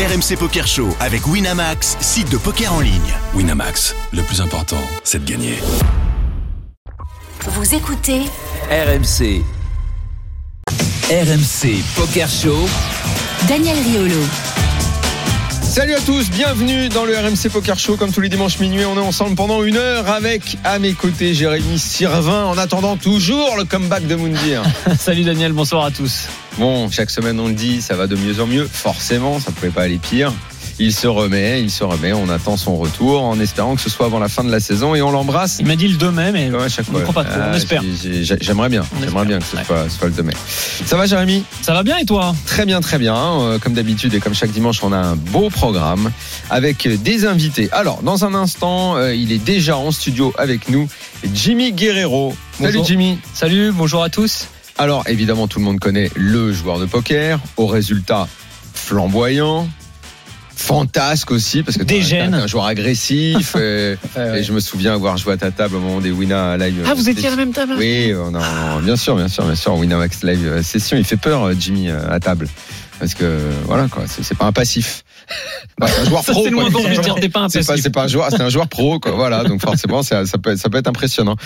RMC Poker Show avec Winamax, site de poker en ligne. Winamax, le plus important, c'est de gagner. Vous écoutez RMC. RMC Poker Show. Daniel Riolo. Salut à tous, bienvenue dans le RMC Poker Show. Comme tous les dimanches minuit, on est ensemble pendant une heure avec à mes côtés Jérémy Sirvin en attendant toujours le comeback de Moundir. Salut Daniel, bonsoir à tous. Bon, chaque semaine on le dit, ça va de mieux en mieux. Forcément, ça pouvait pas aller pire. Il se remet, il se remet. On attend son retour en espérant que ce soit avant la fin de la saison et on l'embrasse. Il m'a dit le 2 mai, mais Ouais, chaque on ne croit pas trop, on Ah, espère. j'ai- j'ai- J'aimerais bien, On j'aimerais espère. bien que ce Ouais. soit, ce soit le 2 mai. Ça va, Jérémy? Ça va bien et toi? Très bien, très bien. Euh, Comme d'habitude et comme chaque dimanche, on a un beau programme avec des invités. Alors, dans un instant, euh, il est déjà en studio avec nous, Jimmy Guerrero. Salut Bonjour. Jimmy. Salut, bonjour à tous. Alors, évidemment, tout le monde connaît le joueur de poker, au résultat flamboyant. Fantasque aussi parce que t'es un- Dégène. t'es un joueur agressif euh, et je me souviens avoir joué à ta table au moment des Wina Live Ah, vous étiez à la même table oui, on a- bien sûr, bien sûr, bien sûr. Winamax Live euh, Session, il fait peur, euh, Jimmy, euh, à table. Parce que, voilà, quoi, c'est pas un passif. Bah, c'est un joueur pro. c'est pas un C'est pas, un joueur, c'est un joueur pro, quoi. Voilà, donc forcément, ça, ça peut, être- ça peut être impressionnant.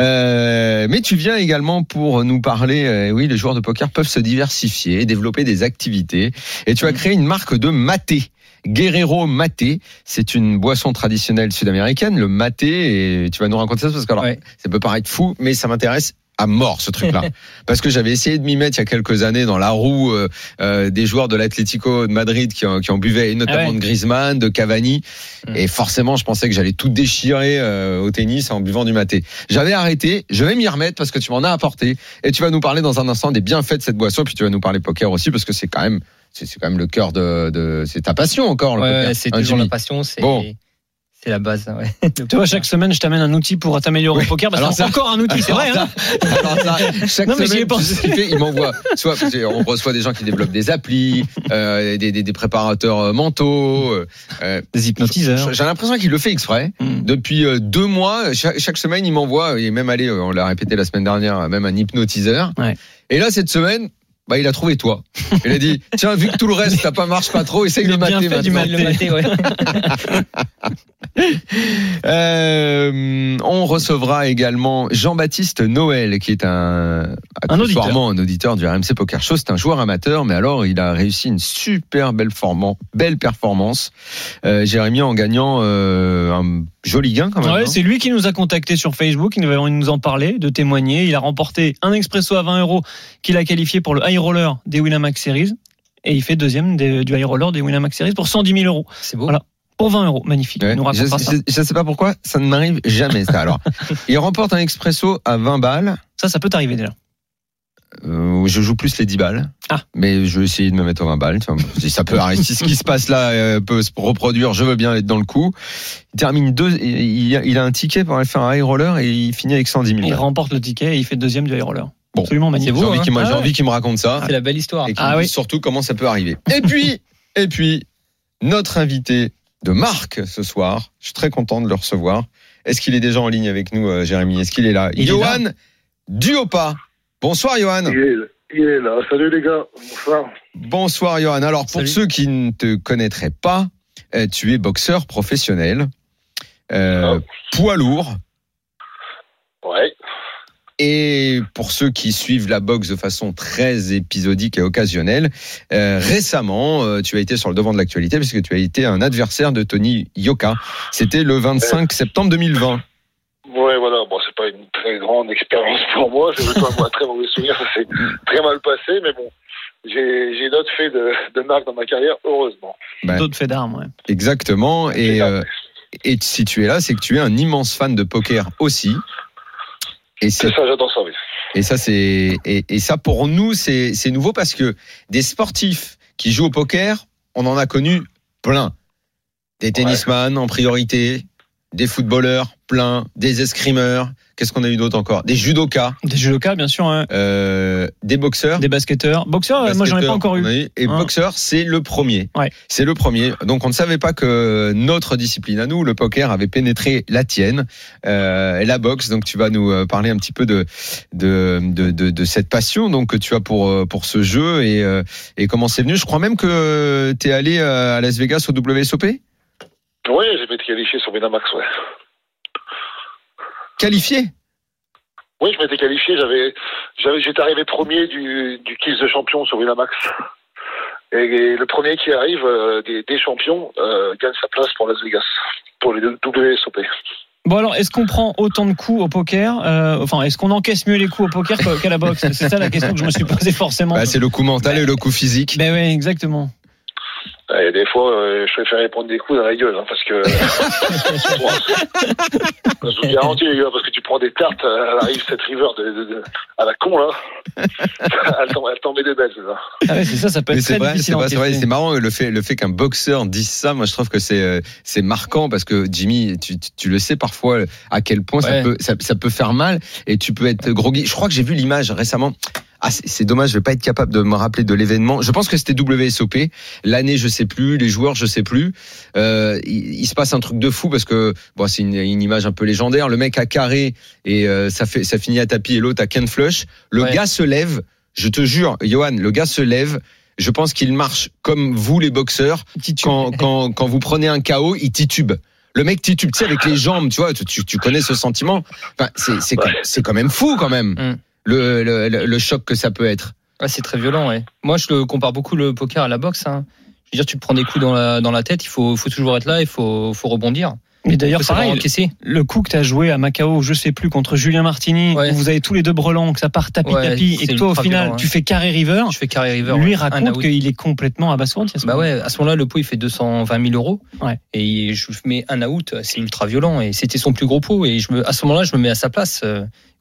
Euh, mais tu viens également pour nous parler. euh, oui, les joueurs de poker peuvent se diversifier, développer des activités. Et tu as créé une marque de maté. Guerrero Maté, c'est une boisson traditionnelle sud-américaine, le maté, et tu vas nous raconter ça parce que alors, Ouais. ça peut paraître fou, mais ça m'intéresse à mort ce truc-là, parce que j'avais essayé de m'y mettre il y a quelques années dans la roue euh, euh, des joueurs de l'Atlético de Madrid qui en, qui en buvaient, et notamment Ah ouais. de Griezmann, de Cavani, Mm. et forcément je pensais que j'allais tout déchirer euh, au tennis en buvant du maté. J'avais arrêté, je vais m'y remettre parce que tu m'en as apporté, et tu vas nous parler dans un instant des bienfaits de cette boisson, puis tu vas nous parler poker aussi parce que c'est quand même c'est quand même le cœur de, de c'est ta passion encore Ouais, c'est hein, toujours Jimmy la passion, c'est Bon. c'est la base. Ouais. Tu vois, chaque semaine, je t'amène un outil pour t'améliorer Oui. au poker. Bah, Alors c'est encore un outil, c'est vrai. Hein ça- alors ça, chaque Non, mais j'y ai semaine, tu sais ce qu'il fait il m'envoie. Soit parce qu'on reçoit des gens qui développent des applis, euh, des, des, des préparateurs euh, mentaux. euh, Des hypnotiseurs. J'ai l'impression qu'il le fait exprès. Mm. Depuis euh, deux mois, chaque, chaque semaine, il m'envoie. Il est même allé, on l'a répété la semaine dernière, même un hypnotiseur. Ouais. Et là, cette semaine. Bah, il a trouvé toi. Il a dit, tiens, vu que tout le reste, ça pas marche pas trop, essaye de mater bienfaits du maintenant. Le maté, ouais. Euh, on recevra également Jean-Baptiste Noël, qui est un, Un auditeur. un auditeur du RMC Poker Show. C'est un joueur amateur, mais alors il a réussi une super belle, forman- belle performance. Euh, Jérémy en gagnant euh, un joli gain quand même. Ouais, hein. c'est lui qui nous a contacté sur Facebook, il nous avait nous en parler, de témoigner. Il a remporté un expresso à 20 euros qu'il a qualifié pour le high roller des Winamax Series. Et il fait deuxième des- du high roller des Winamax Series pour 110 000 euros. C'est beau. Voilà. Pour 20 euros. Magnifique. Ouais. Nous je, je sais pas pourquoi, ça ne m'arrive jamais ça. Alors, il remporte un expresso à 20 balles. Ça, ça peut t'arriver déjà. Euh, je joue plus les 10 balles. Ah. Mais je vais essayer de me mettre aux 20 balles. tu vois. Si ça peut arriver, si ce qui se passe là euh, peut se reproduire, je veux bien être dans le coup. Il termine deux, il a, il a un ticket pour aller faire un high roller et il finit avec 110 000 Il remporte le ticket et il fait deuxième du high roller. Bon. Absolument magnifique. J'ai beau, envie hein. qu'il me- Ah j'ai ouais. envie qu'il me raconte ça. C'est la belle histoire. Et Ah oui. surtout comment ça peut arriver. Et puis, et puis, notre invité de marque ce soir, je suis très content de le recevoir. Est-ce qu'il est déjà en ligne avec nous, euh, Jérémy? Est-ce qu'il est là? Il est Johan Duopa. Bonsoir, Johan. Il est, il est là. Salut les gars. Bonsoir. Bonsoir Johan. Alors pour Salut. ceux qui ne te connaîtraient pas, euh, tu es boxeur professionnel, euh, poids lourd. Ouais. Et pour ceux qui suivent la boxe de façon très épisodique et occasionnelle, euh, récemment, euh, tu as été sur le devant de l'actualité puisque tu as été un adversaire de Tony Yoka. C'était le 25 septembre 2020. Ouais, voilà. Bon, c'est pas une très grande expérience pour moi. C'est plutôt un très mauvais souvenir. Ça s'est très mal passé, mais bon. J'ai j'ai d'autres faits de, de marque dans ma carrière, heureusement. Ben, D'autres faits d'armes, ouais. exactement. Et, euh, et si tu es là, c'est que tu es un immense fan de poker aussi. Et ça, j'adore ça, oui. Et ça, c'est et, et ça pour nous, c'est c'est nouveau parce que des sportifs qui jouent au poker, on en a connu plein. Des tennisman en priorité, des footballeurs, plein, des escrimeurs. Qu'est-ce qu'on a eu d'autre encore? Des judokas, Des judokas, bien sûr, hein. euh, des boxeurs. des basketteurs. Boxeurs, euh, moi j'en ai pas encore eu. Et Hein. boxeur, c'est le premier. Ouais. C'est le premier. Donc on ne savait pas que notre discipline à nous, le poker, avait pénétré la tienne, euh, et la boxe. Donc tu vas nous parler un petit peu de de, de, de, de cette passion donc que tu as pour pour ce jeu et et comment c'est venu. Je crois même que tu es allé à Las Vegas au WSOP. Oui, j'ai été qualifié sur Winamax, ouais. Qualifié? Oui, je m'étais qualifié, j'avais, j'avais, j'étais arrivé premier du, du quiz de champion sur Winamax. Et, et le premier qui arrive euh, des, des champions euh, gagne sa place pour Las Vegas, pour les deux WSOP. Bon alors, est-ce qu'on prend autant de coups au poker euh, Enfin, est-ce qu'on encaisse mieux les coups au poker qu'à la boxe? C'est ça la question que je me suis posée forcément. Bah, c'est le coup mental et le coup physique. Ben ouais, exactement. Et des fois, euh, je préfère prendre des coups dans la gueule, hein, parce que. Bon, je vous garantis, les gars, parce que tu prends des tartes, euh, elle arrive cette river de, de- de- à la con, là. elle tombe des belles, ça. Ah ouais, c'est ça, ça peut Mais être c'est très vrai, c'est difficile. c'est c'est marrant le fait, le fait qu'un boxeur dise ça. Moi, je trouve que c'est, euh, c'est marquant parce que Jimmy, tu, tu, tu le sais parfois à quel point ça peut, ça, ça peut faire mal et tu peux être groggy. Je crois que j'ai vu l'image récemment. Ah, c'est dommage, je vais pas être capable de me rappeler de l'événement. Je pense que c'était WSOP. L'année, je sais plus. Les joueurs, je sais plus. Euh, il, il se passe un truc de fou parce que bon, c'est une, une image un peu légendaire. Le mec a carré et euh, ça fait, ça finit à tapis et l'autre à Ken Flush. Le Ouais. gars se lève. Je te jure, Johan, le gars se lève. Je pense qu'il marche comme vous les boxeurs. Quand, quand, quand vous prenez un KO, il titube. Le mec titube, tu sais, avec les jambes, tu vois, tu, tu, tu connais ce sentiment. Enfin, c'est, c'est, quand- c'est quand même fou, quand même, Mm. Le, le, le, le choc que ça peut être. Ouais, c'est très violent, ouais. Moi, je le compare beaucoup le poker à la boxe. Hein. Je veux dire, tu te prends des coups dans la, dans la tête, il faut, faut toujours être là, il faut, faut rebondir. Mais d'ailleurs, Il faut savoir pareil, encaisser. le coup que tu as joué à Macao, je sais plus, contre Julien Martini, Ouais. où vous avez tous les deux brelans, que ça part tapis Ouais, tapis, et que toi, au final, violent, tu fais carré river. Je fais carré river. Lui raconte qu'il est complètement abasourdi. à ce Bah ouais, à ce moment-là, le pot il fait 220 000 euros. Ouais. Et je mets un out, c'est ultra violent. Et c'était son plus gros pot. Et je me, à ce moment-là, je me mets à sa place.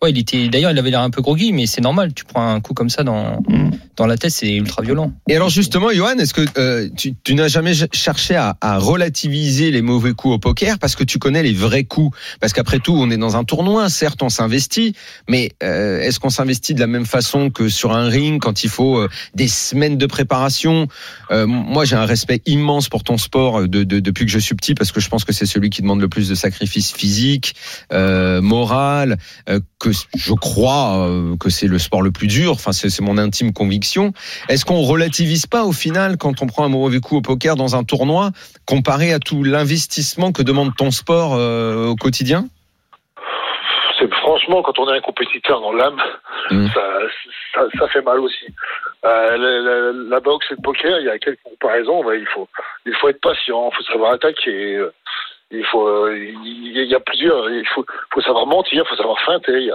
Ouais, il était, d'ailleurs, il avait l'air un peu groggy, mais c'est normal. Tu prends un coup comme ça dans, Mm. dans la tête, c'est ultra violent. Et alors, justement, Johan, est-ce que euh, tu, tu n'as jamais cherché à, à relativiser les mauvais coups au poker parce que tu connais les vrais coups? Parce qu'après tout, on est dans un tournoi, certes, on s'investit, mais euh, est-ce qu'on s'investit de la même façon que sur un ring quand il faut euh, des semaines de préparation? Moi, j'ai un respect immense pour ton sport de, de- depuis que je suis petit parce que je pense que c'est celui qui demande le plus de sacrifices physiques, moral, que je crois euh, que c'est le sport le plus dur. Enfin, c'est mon intime conviction. Est-ce qu'on relativise pas au final quand on prend un mauvais coup au poker dans un tournoi comparé à tout l'investissement que demande ton sport euh, au quotidien? Franchement, quand on est un compétiteur dans l'âme, Mm. ça, ça, ça fait mal aussi. Euh, la, la- la boxe et le poker, il y a quelques comparaisons. bah, il faut, il faut être patient, il faut savoir attaquer. Il faut, euh, il y a- plusieurs. Il faut, savoir mentir, il faut savoir feinter. Il y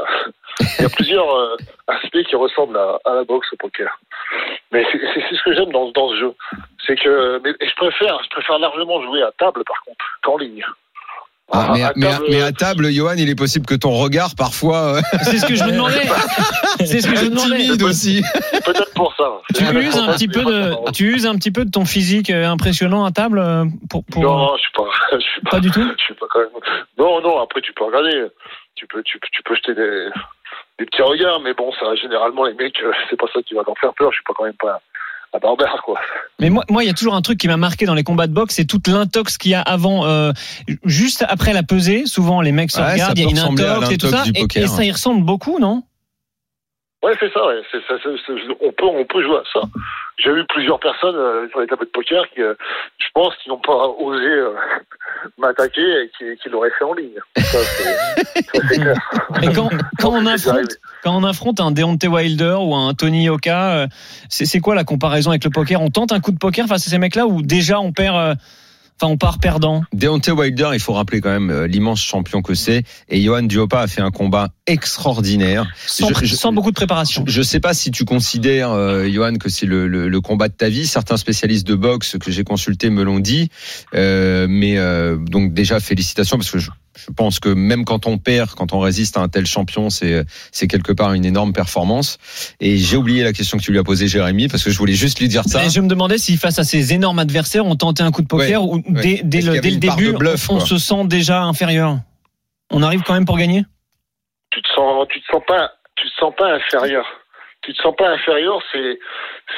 a, plusieurs euh, aspects qui ressemblent à, à la boxe au poker. Mais c'est ce que j'aime dans, dans ce jeu, c'est que, mais, je préfère, je préfère largement jouer à table par contre qu'en ligne. Ah, mais, À mais- table, mais à table, Johan, il est possible que ton regard parfois euh, C'est ce que je me demandais. C'est ce que je me demandais. timide aussi. Peut-être pour ça. Tu uses un petit peu de, tu uses un petit peu de ton physique euh, impressionnant à table euh, pour, pour Non, je suis pas, je suis pas, pas du tout. je suis pas quand même. Non, non. Après, tu peux regarder, tu peux, tu, peux- tu peux jeter des, des petits regards, mais bon, ça, généralement, les mecs, euh, c'est pas ça qui va leur faire peur. Je suis pas quand même pas un barbare, quoi. Mais moi, moi, il y a toujours un truc qui m'a marqué dans les combats de boxe, c'est toute l'intox qu'il y a avant, euh, juste après la pesée. Souvent, les mecs se Ouais, regardent, il y a une à intox et tout ça, et, ça y ressemble beaucoup, non? Ouais, c'est ça. Ouais. C'est, ça c'est- c'est- on peut, on peut jouer à ça. J'ai eu plusieurs personnes euh, sur les tableaux de poker qui, euh, je pense, qui n'ont pas osé euh, m'attaquer et qui, qui l'auraient fait en ligne. Ça, c'est, ça, c'est clair. Et quand, quand on affronte, arrivé. quand on affronte un Deontay Wilder ou un Tony Yoka, euh, c'est c'est quoi la comparaison avec le poker? On tente un coup de poker face à ces mecs-là ou déjà on perd, euh, enfin on part perdant Deontay Wilder, il faut rappeler quand même euh, l'immense champion que c'est. Et Johan Duopa a fait un combat extraordinaire. sans, Je- je- sans beaucoup de préparation. Je ne sais pas si tu considères, euh, Johan, que c'est le, le- le combat de ta vie. Certains spécialistes de boxe que j'ai consultés me l'ont dit. Euh, mais euh, donc déjà félicitations parce que je, je pense que même quand on perd, quand on résiste à un tel champion, c'est c'est quelque part une énorme performance. Et j'ai oublié la question que tu lui as posée, Jérémy, parce que je voulais juste lui dire ça. Et je me demandais si face à ces énormes adversaires, on tentait un coup de poker ou dès, dès le, dès le début, bluff, on se sent déjà inférieur. On arrive quand même pour gagner? Tu te sens tu te sens pas tu te sens pas inférieur tu te sens pas inférieur c'est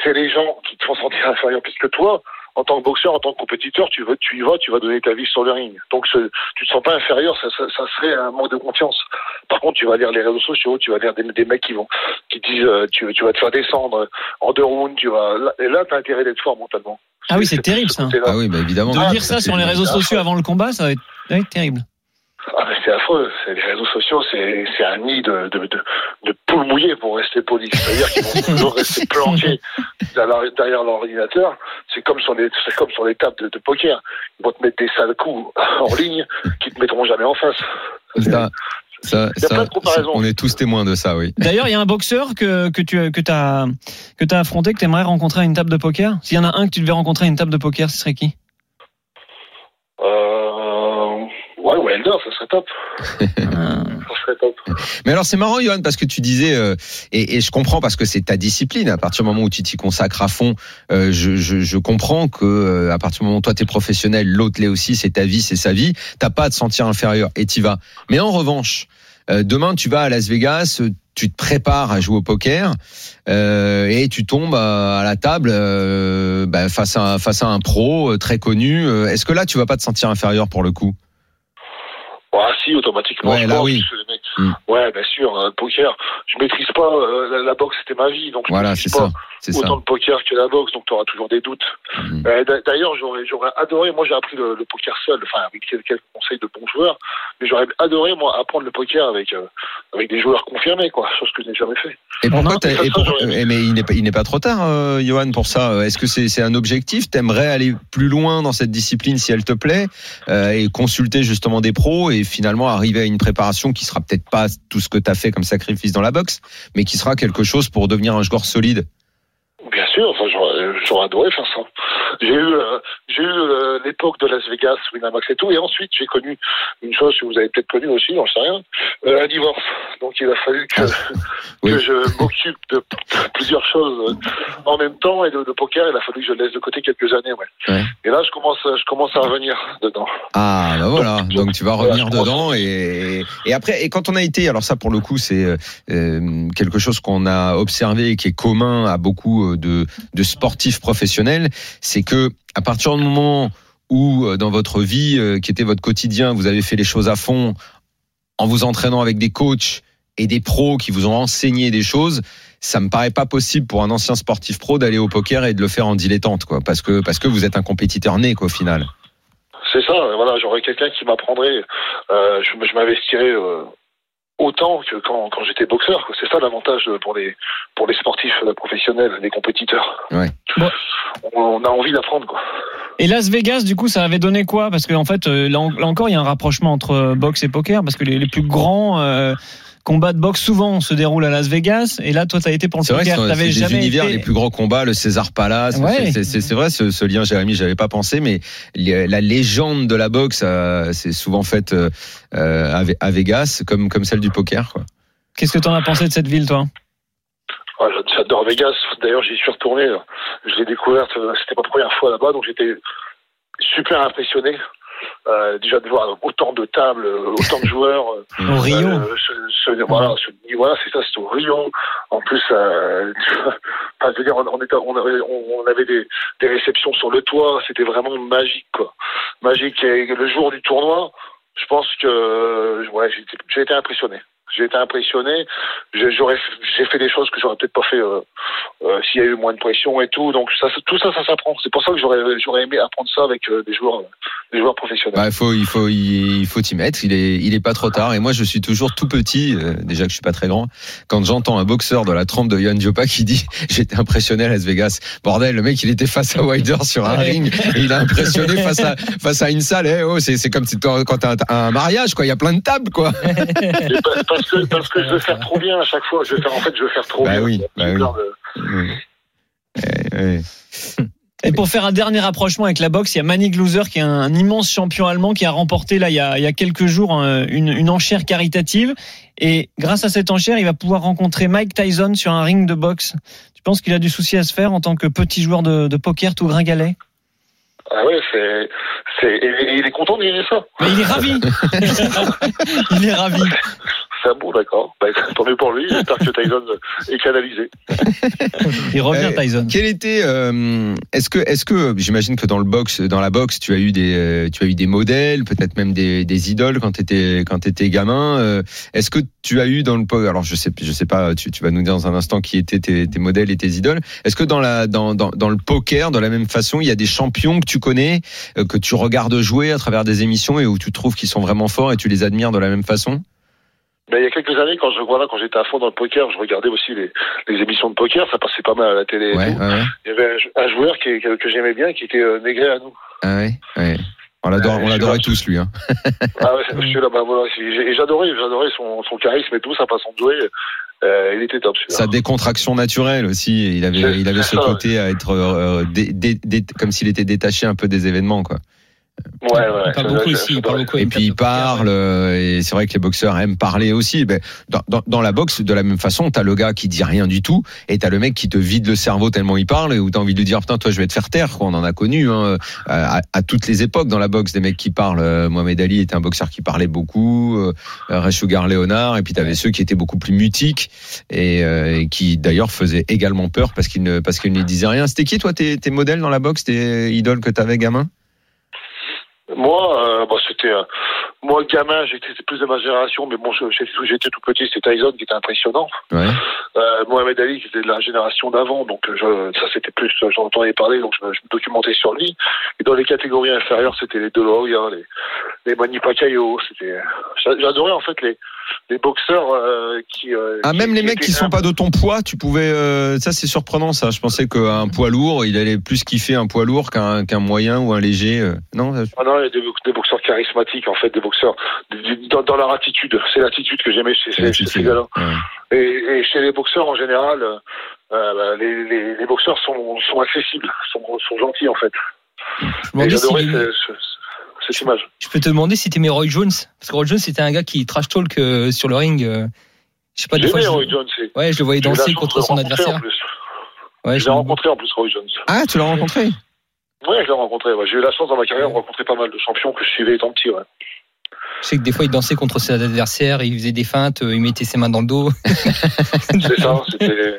c'est les gens qui te font sentir inférieur puisque toi en tant que boxeur en tant que compétiteur tu veux tu y vas tu vas donner ta vie sur le ring donc ce, tu te sens pas inférieur ça, ça, ça serait un manque de confiance par contre tu vas lire les réseaux sociaux tu vas lire des, des mecs qui vont qui disent euh, tu, tu vas te faire descendre en deux rounds tu vas là, et là t'as intérêt d'être fort mentalement Ah oui, c'est terrible, ce ça. Ah oui, bah évidemment. De Ah, lire ça c'est sur les réseaux sociaux avant le combat, ça va être, ça va être terrible. Ah, mais c'est affreux. C'est- Les réseaux sociaux, c'est c'est un nid de, de, de, de poules mouillées pour rester poli. C'est-à-dire qu'ils vont toujours rester planqués derrière derrière l'ordinateur. C'est comme sur les c'est comme sur les tables de, de poker. Ils vont te mettre des sales coups en ligne qui te mettront jamais en face. Ça, ça, Il y a ça, plein de comparaisons. on est tous témoins de ça, oui. D'ailleurs, il y a un boxeur que, que tu que as, que as affronté, que tu aimerais rencontrer à une table de poker? S'il y en a un que tu devais rencontrer à une table de poker, ce serait qui? Euh, ouais, Wilder, ça serait top. Ça serait top. Mais alors c'est marrant, Johan, parce que tu disais, euh, et, et je comprends parce que c'est ta discipline. À partir du moment où tu t'y consacres à fond, euh, je, je, je comprends que euh, à partir du moment où toi t'es professionnel, l'autre l'est aussi, c'est ta vie, c'est sa vie. T'as pas à te sentir inférieur et t'y vas. Mais en revanche, euh, demain tu vas à Las Vegas, tu te prépares à jouer au poker euh, et tu tombes à, à la table euh, bah, face à face à un pro euh, très connu. Euh, Est-ce que là tu vas pas te sentir inférieur pour le coup? Si, automatiquement. Ouais, je là, pense, oui. parce que les mecs- Mm. Ouais, bien sûr. euh, poker, je maîtrise pas. euh, la, la boxe, c'était ma vie, donc je Voilà, maîtrise c'est pas ça, ça. autant le poker que la boxe, donc tu auras toujours des doutes. Mhm. Euh, d'a- D'ailleurs, j'aurais, j'aurais adoré, moi j'ai appris le, le poker seul, enfin avec quelques conseils de bons joueurs, mais j'aurais adoré moi apprendre le poker avec euh, avec des joueurs confirmés, quoi, chose que je n'ai jamais fait. Et pourquoi t'as- et pour- eh, mais il n'est pas, il n'est pas trop tard, euh, Johan, pour ça. Est-ce que c'est c'est un objectif? T'aimerais aller plus loin dans cette discipline si elle te plaît euh, et consulter justement des pros et finalement arriver à une préparation qui sera peut-être pas tout ce que t'as fait comme sacrifice dans la boxe, mais qui sera quelque chose pour devenir un joueur solide? Bien sûr, enfin, j'aurais, j'aurais adoré faire ça. J'ai eu, euh, j'ai eu euh, l'époque de Las Vegas, Winamax et tout, et ensuite j'ai connu une chose que vous avez peut-être connue aussi, j'en sais rien, euh, un divorce. Donc il a fallu que, Oui. que je m'occupe de plusieurs choses euh, en même temps, et de, de poker, il a fallu que je laisse de côté quelques années, ouais. Ouais. Et là, je commence, à- je commence à revenir dedans. Ah bah voilà, Donc, donc tu vas revenir dedans et, et après et quand on a été, alors ça pour le coup c'est quelque chose qu'on a observé et qui est commun à beaucoup de, de sportifs professionnels, c'est que à partir du moment où euh, dans votre vie euh, qui était votre quotidien, vous avez fait les choses à fond en vous entraînant avec des coachs et des pros qui vous ont enseigné des choses, ça me paraît pas possible pour un ancien sportif pro d'aller au poker et de le faire en dilettante quoi parce que parce que vous êtes un compétiteur né quoi au final. C'est ça, voilà, j'aurais quelqu'un qui m'apprendrait, euh, je, m'investirais autant que quand, quand j'étais boxeur. C'est ça l'avantage pour les pour les sportifs professionnels, les compétiteurs. Ouais. Bon. On, on a envie d'apprendre quoi. Et Las Vegas, du coup, ça avait donné quoi? Parce qu'en fait, euh, là, en- là encore, il y a un rapprochement entre euh, boxe et poker, parce que les, les plus grands euh, combats de boxe souvent se déroulent à Las Vegas. Et là, toi, tu as été pour le poker. c'est T'avais c'est des jamais univers été- les plus grands combats, le César Palace. Ouais. C'est- vrai ce, ce lien, Jérémy, j'avais pas pensé, mais la légende de la boxe, euh, c'est souvent faite euh, à Ve- à Vegas, comme comme celle du poker. Quoi. Qu'est-ce que t'en as pensé de cette ville, toi? Ah, j'a- J'adore Vegas. D'ailleurs, j'y suis retourné. Je l'ai découverte. euh, C'était ma première fois là-bas, donc j'étais super impressionné. Euh, déjà de voir autant de tables, euh, autant de joueurs. euh, Au Rio Euh, ce, voilà, ce, voilà, c'est ça, c'est au Rio. En plus, euh, enfin, je veux dire, on, on était, on avait, on, avait des, des réceptions sur le toit. C'était vraiment magique, quoi. Magique. Et le jour du tournoi, je pense que, ouais, j'ai été impressionné. J'ai été impressionné. J'ai- J'aurais, j'ai fait des choses que j'aurais peut-être pas fait euh, euh, s'il y a eu moins de pression et tout. Donc ça, tout ça, ça s'apprend. C'est pour ça que j'aurais, j'aurais aimé apprendre ça avec euh, des joueurs, des joueurs professionnels. Bah, il faut, il faut, il faut y mettre. Il est, il est pas trop tard. Et moi, je suis toujours tout petit. euh, déjà que je suis pas très grand. Quand j'entends un boxeur de la trempe de Johan Diopa qui dit, j'étais impressionné à Las Vegas. Bordel, le mec, il était face à Wilder sur un ring et il a impressionné face à, face à une salle. Eh, oh, c'est, c'est comme si toi, quand t'as un mariage, quoi. Il y a plein de tables, quoi. Parce que parce que je veux faire trop bien à chaque fois. Je veux faire en fait, je veux faire trop Bah bien. oui, bah oui. de-. Eh, eh. Et pour faire un dernier rapprochement avec la boxe, il y a Manny Loser qui est un, un immense champion allemand qui a remporté là il y a, il y a quelques jours un- une, une enchère caritative. Et grâce à cette enchère, il va pouvoir rencontrer Mike Tyson sur un ring de boxe. Tu penses qu'il a du souci à se faire en tant que petit joueur de, de poker tout gringalet? Ah ouais, c'est, c'est, il est content de gagner ça. Mais il est ravi Il est ravi C'est un bon, d'accord. Bah, tant mieux pour lui. J'espère que Tyson est canalisé. Il revient Eh, Tyson. Quel était euh, Est-ce que, est-ce que, j'imagine que dans le box, dans la boxe, tu as eu des, euh, tu as eu des modèles, peut-être même des, des idoles quand t'étais, quand t'étais gamin. euh, Est-ce que tu as eu dans le poker Alors je sais, je sais pas. Tu, tu vas nous dire dans un instant qui étaient tes, tes modèles et tes idoles. Est-ce que dans la, dans, dans, dans le poker, de la même façon, il y a des champions que tu connais, euh, que tu regardes jouer à travers des émissions et où tu trouves qu'ils sont vraiment forts et tu les admires de la même façon? Mais il y a quelques années, quand je, voilà, quand j'étais à fond dans le poker, je regardais aussi les, les émissions de poker. Ça passait pas mal à la télé. et Ouais, tout. ouais, ouais. Il y avait un, jou- un joueur qui, que, j'aimais bien, qui était euh, Négré à nous. Ah ouais, ouais. On l'adorait tous lui. Hein. Ah ouais, voilà. Et J'adorais, j'adorais son, son charisme et tout, sa façon de jouer. Euh, il était top. sa décontraction naturelle aussi. Il avait, il avait ce ça, côté à être euh, dé- dé- dé- comme s'il était détaché un peu des événements, quoi. Ouais, ouais. Il parle beaucoup aussi, il parle beaucoup. Et puis il Poker, parle, euh, et c'est vrai que les boxeurs aiment parler aussi. Ben, dans, dans, dans la boxe, de la même façon, t'as le gars qui dit rien du tout, et t'as le mec qui te vide le cerveau tellement il parle, et où t'as envie de lui dire putain toi je vais te faire taire. Quoi. On en a connu hein, à, à toutes les époques dans la boxe des mecs qui parlent. Euh, Mohamed Ali était un boxeur qui parlait beaucoup, euh, Sugar Leonard, et puis t'avais ceux qui étaient beaucoup plus mutiques et, euh, et qui d'ailleurs faisaient également peur parce qu'ils ne parce qu'ils ne disaient rien. C'était qui toi tes, tes modèles dans la boxe, tes idoles que t'avais gamin? Moi, euh, bah, c'était euh, moi gamin, j'étais plus de ma génération, mais bon, j'étais tout, petit, c'était Tyson qui était impressionnant. Ouais. Euh, Mohamed Ali qui était de la génération d'avant, donc euh, je, ça c'était plus, euh, j'en entendais parler, donc je me, je me documentais sur lui. Et dans les catégories inférieures, c'était les Deloria, les, les Manny Pacquiao, c'était. j'a- J'adorais en fait les, les boxeurs euh, qui. euh, Ah, qui- même les mecs qui étaient sont pas de ton poids, tu pouvais. euh, ça, c'est surprenant, ça. Je pensais qu'un poids lourd, il allait plus kiffer un poids lourd qu'un qu'un moyen ou un léger. Non. Ah non, il y a des, des boxeurs charismatiques, en fait, des boxeurs dans, dans leur attitude. C'est l'attitude que j'aimais chez, chez, chez ces gars-là. Ouais. Et, et chez les boxeurs en général, bah, les, les, les boxeurs sont, sont accessibles, sont, sont gentils en fait. Je Et j'adorais Je peux te demander si t'aimais Roy Jones Parce que Roy Jones, c'était un gars qui trash talk euh, sur le ring. euh, je sais pas, des fois. J'aimais Je, Roy Jones. ouais, je le voyais danser contre son adversaire. en plus. Ouais, je je, l'ai rencontré en plus, Roy Jones. Ah, tu l'as rencontré? Ouais, je l'ai rencontré. ouais. J'ai eu la chance dans ma carrière de rencontrer pas mal de champions que je suivais étant petit. Ouais. Je sais que des fois, il dansait contre ses adversaires, il faisait des feintes, euh, il mettait ses mains dans le dos. C'est ça, c'était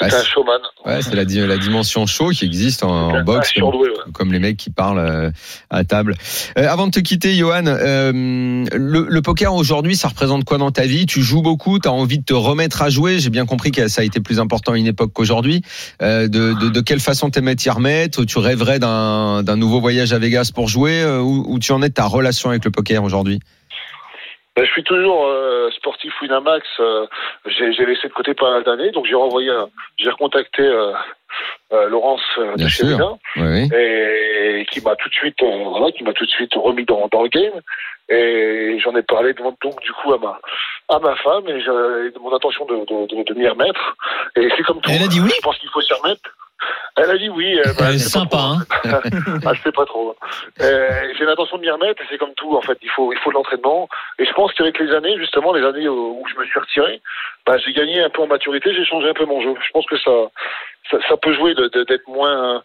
Bah, un showman. Ouais, c'est la, la dimension show qui existe en, en boxe. Comme, ouais. comme les mecs qui parlent euh, à table. Euh, avant de te quitter, Johan, euh, le, le poker aujourd'hui, ça représente quoi dans ta vie? Tu joues beaucoup, tu as envie de te remettre à jouer? J'ai bien compris que ça a été plus important à une époque qu'aujourd'hui. Euh, de, de, de quelle façon t'aimerais t'y remettre? Tu rêverais d'un nouveau voyage à Vegas pour jouer euh, où, où tu en es de ta relation avec le poker aujourd'hui? Ben, je suis toujours euh, sportif Winamax. euh, j'ai laissé de côté pas mal d'années, donc j'ai renvoyé, j'ai recontacté euh, euh, Laurence de Bien chez sûr. Wina, Oui, et qui m'a tout de suite, voilà, qui m'a tout de suite remis dans, dans le game. Et j'en ai parlé donc, donc du coup à ma à ma femme et de mon intention de, de, de, de m'y remettre. Et c'est comme tout. Elle a dit oui Je pense qu'il faut s'y remettre. Elle a dit oui. euh, bah, Elle est je sais pas sympa, trop. hein. ah, je sais pas trop. Euh, j'ai l'intention de m'y remettre et c'est comme tout en fait. Il faut il faut de l'entraînement. Et je pense qu'avec les années, justement, les années où je me suis retiré, bah, j'ai gagné un peu en maturité, j'ai changé un peu mon jeu. Je pense que ça ça, ça peut jouer de- de- d'être moins, euh,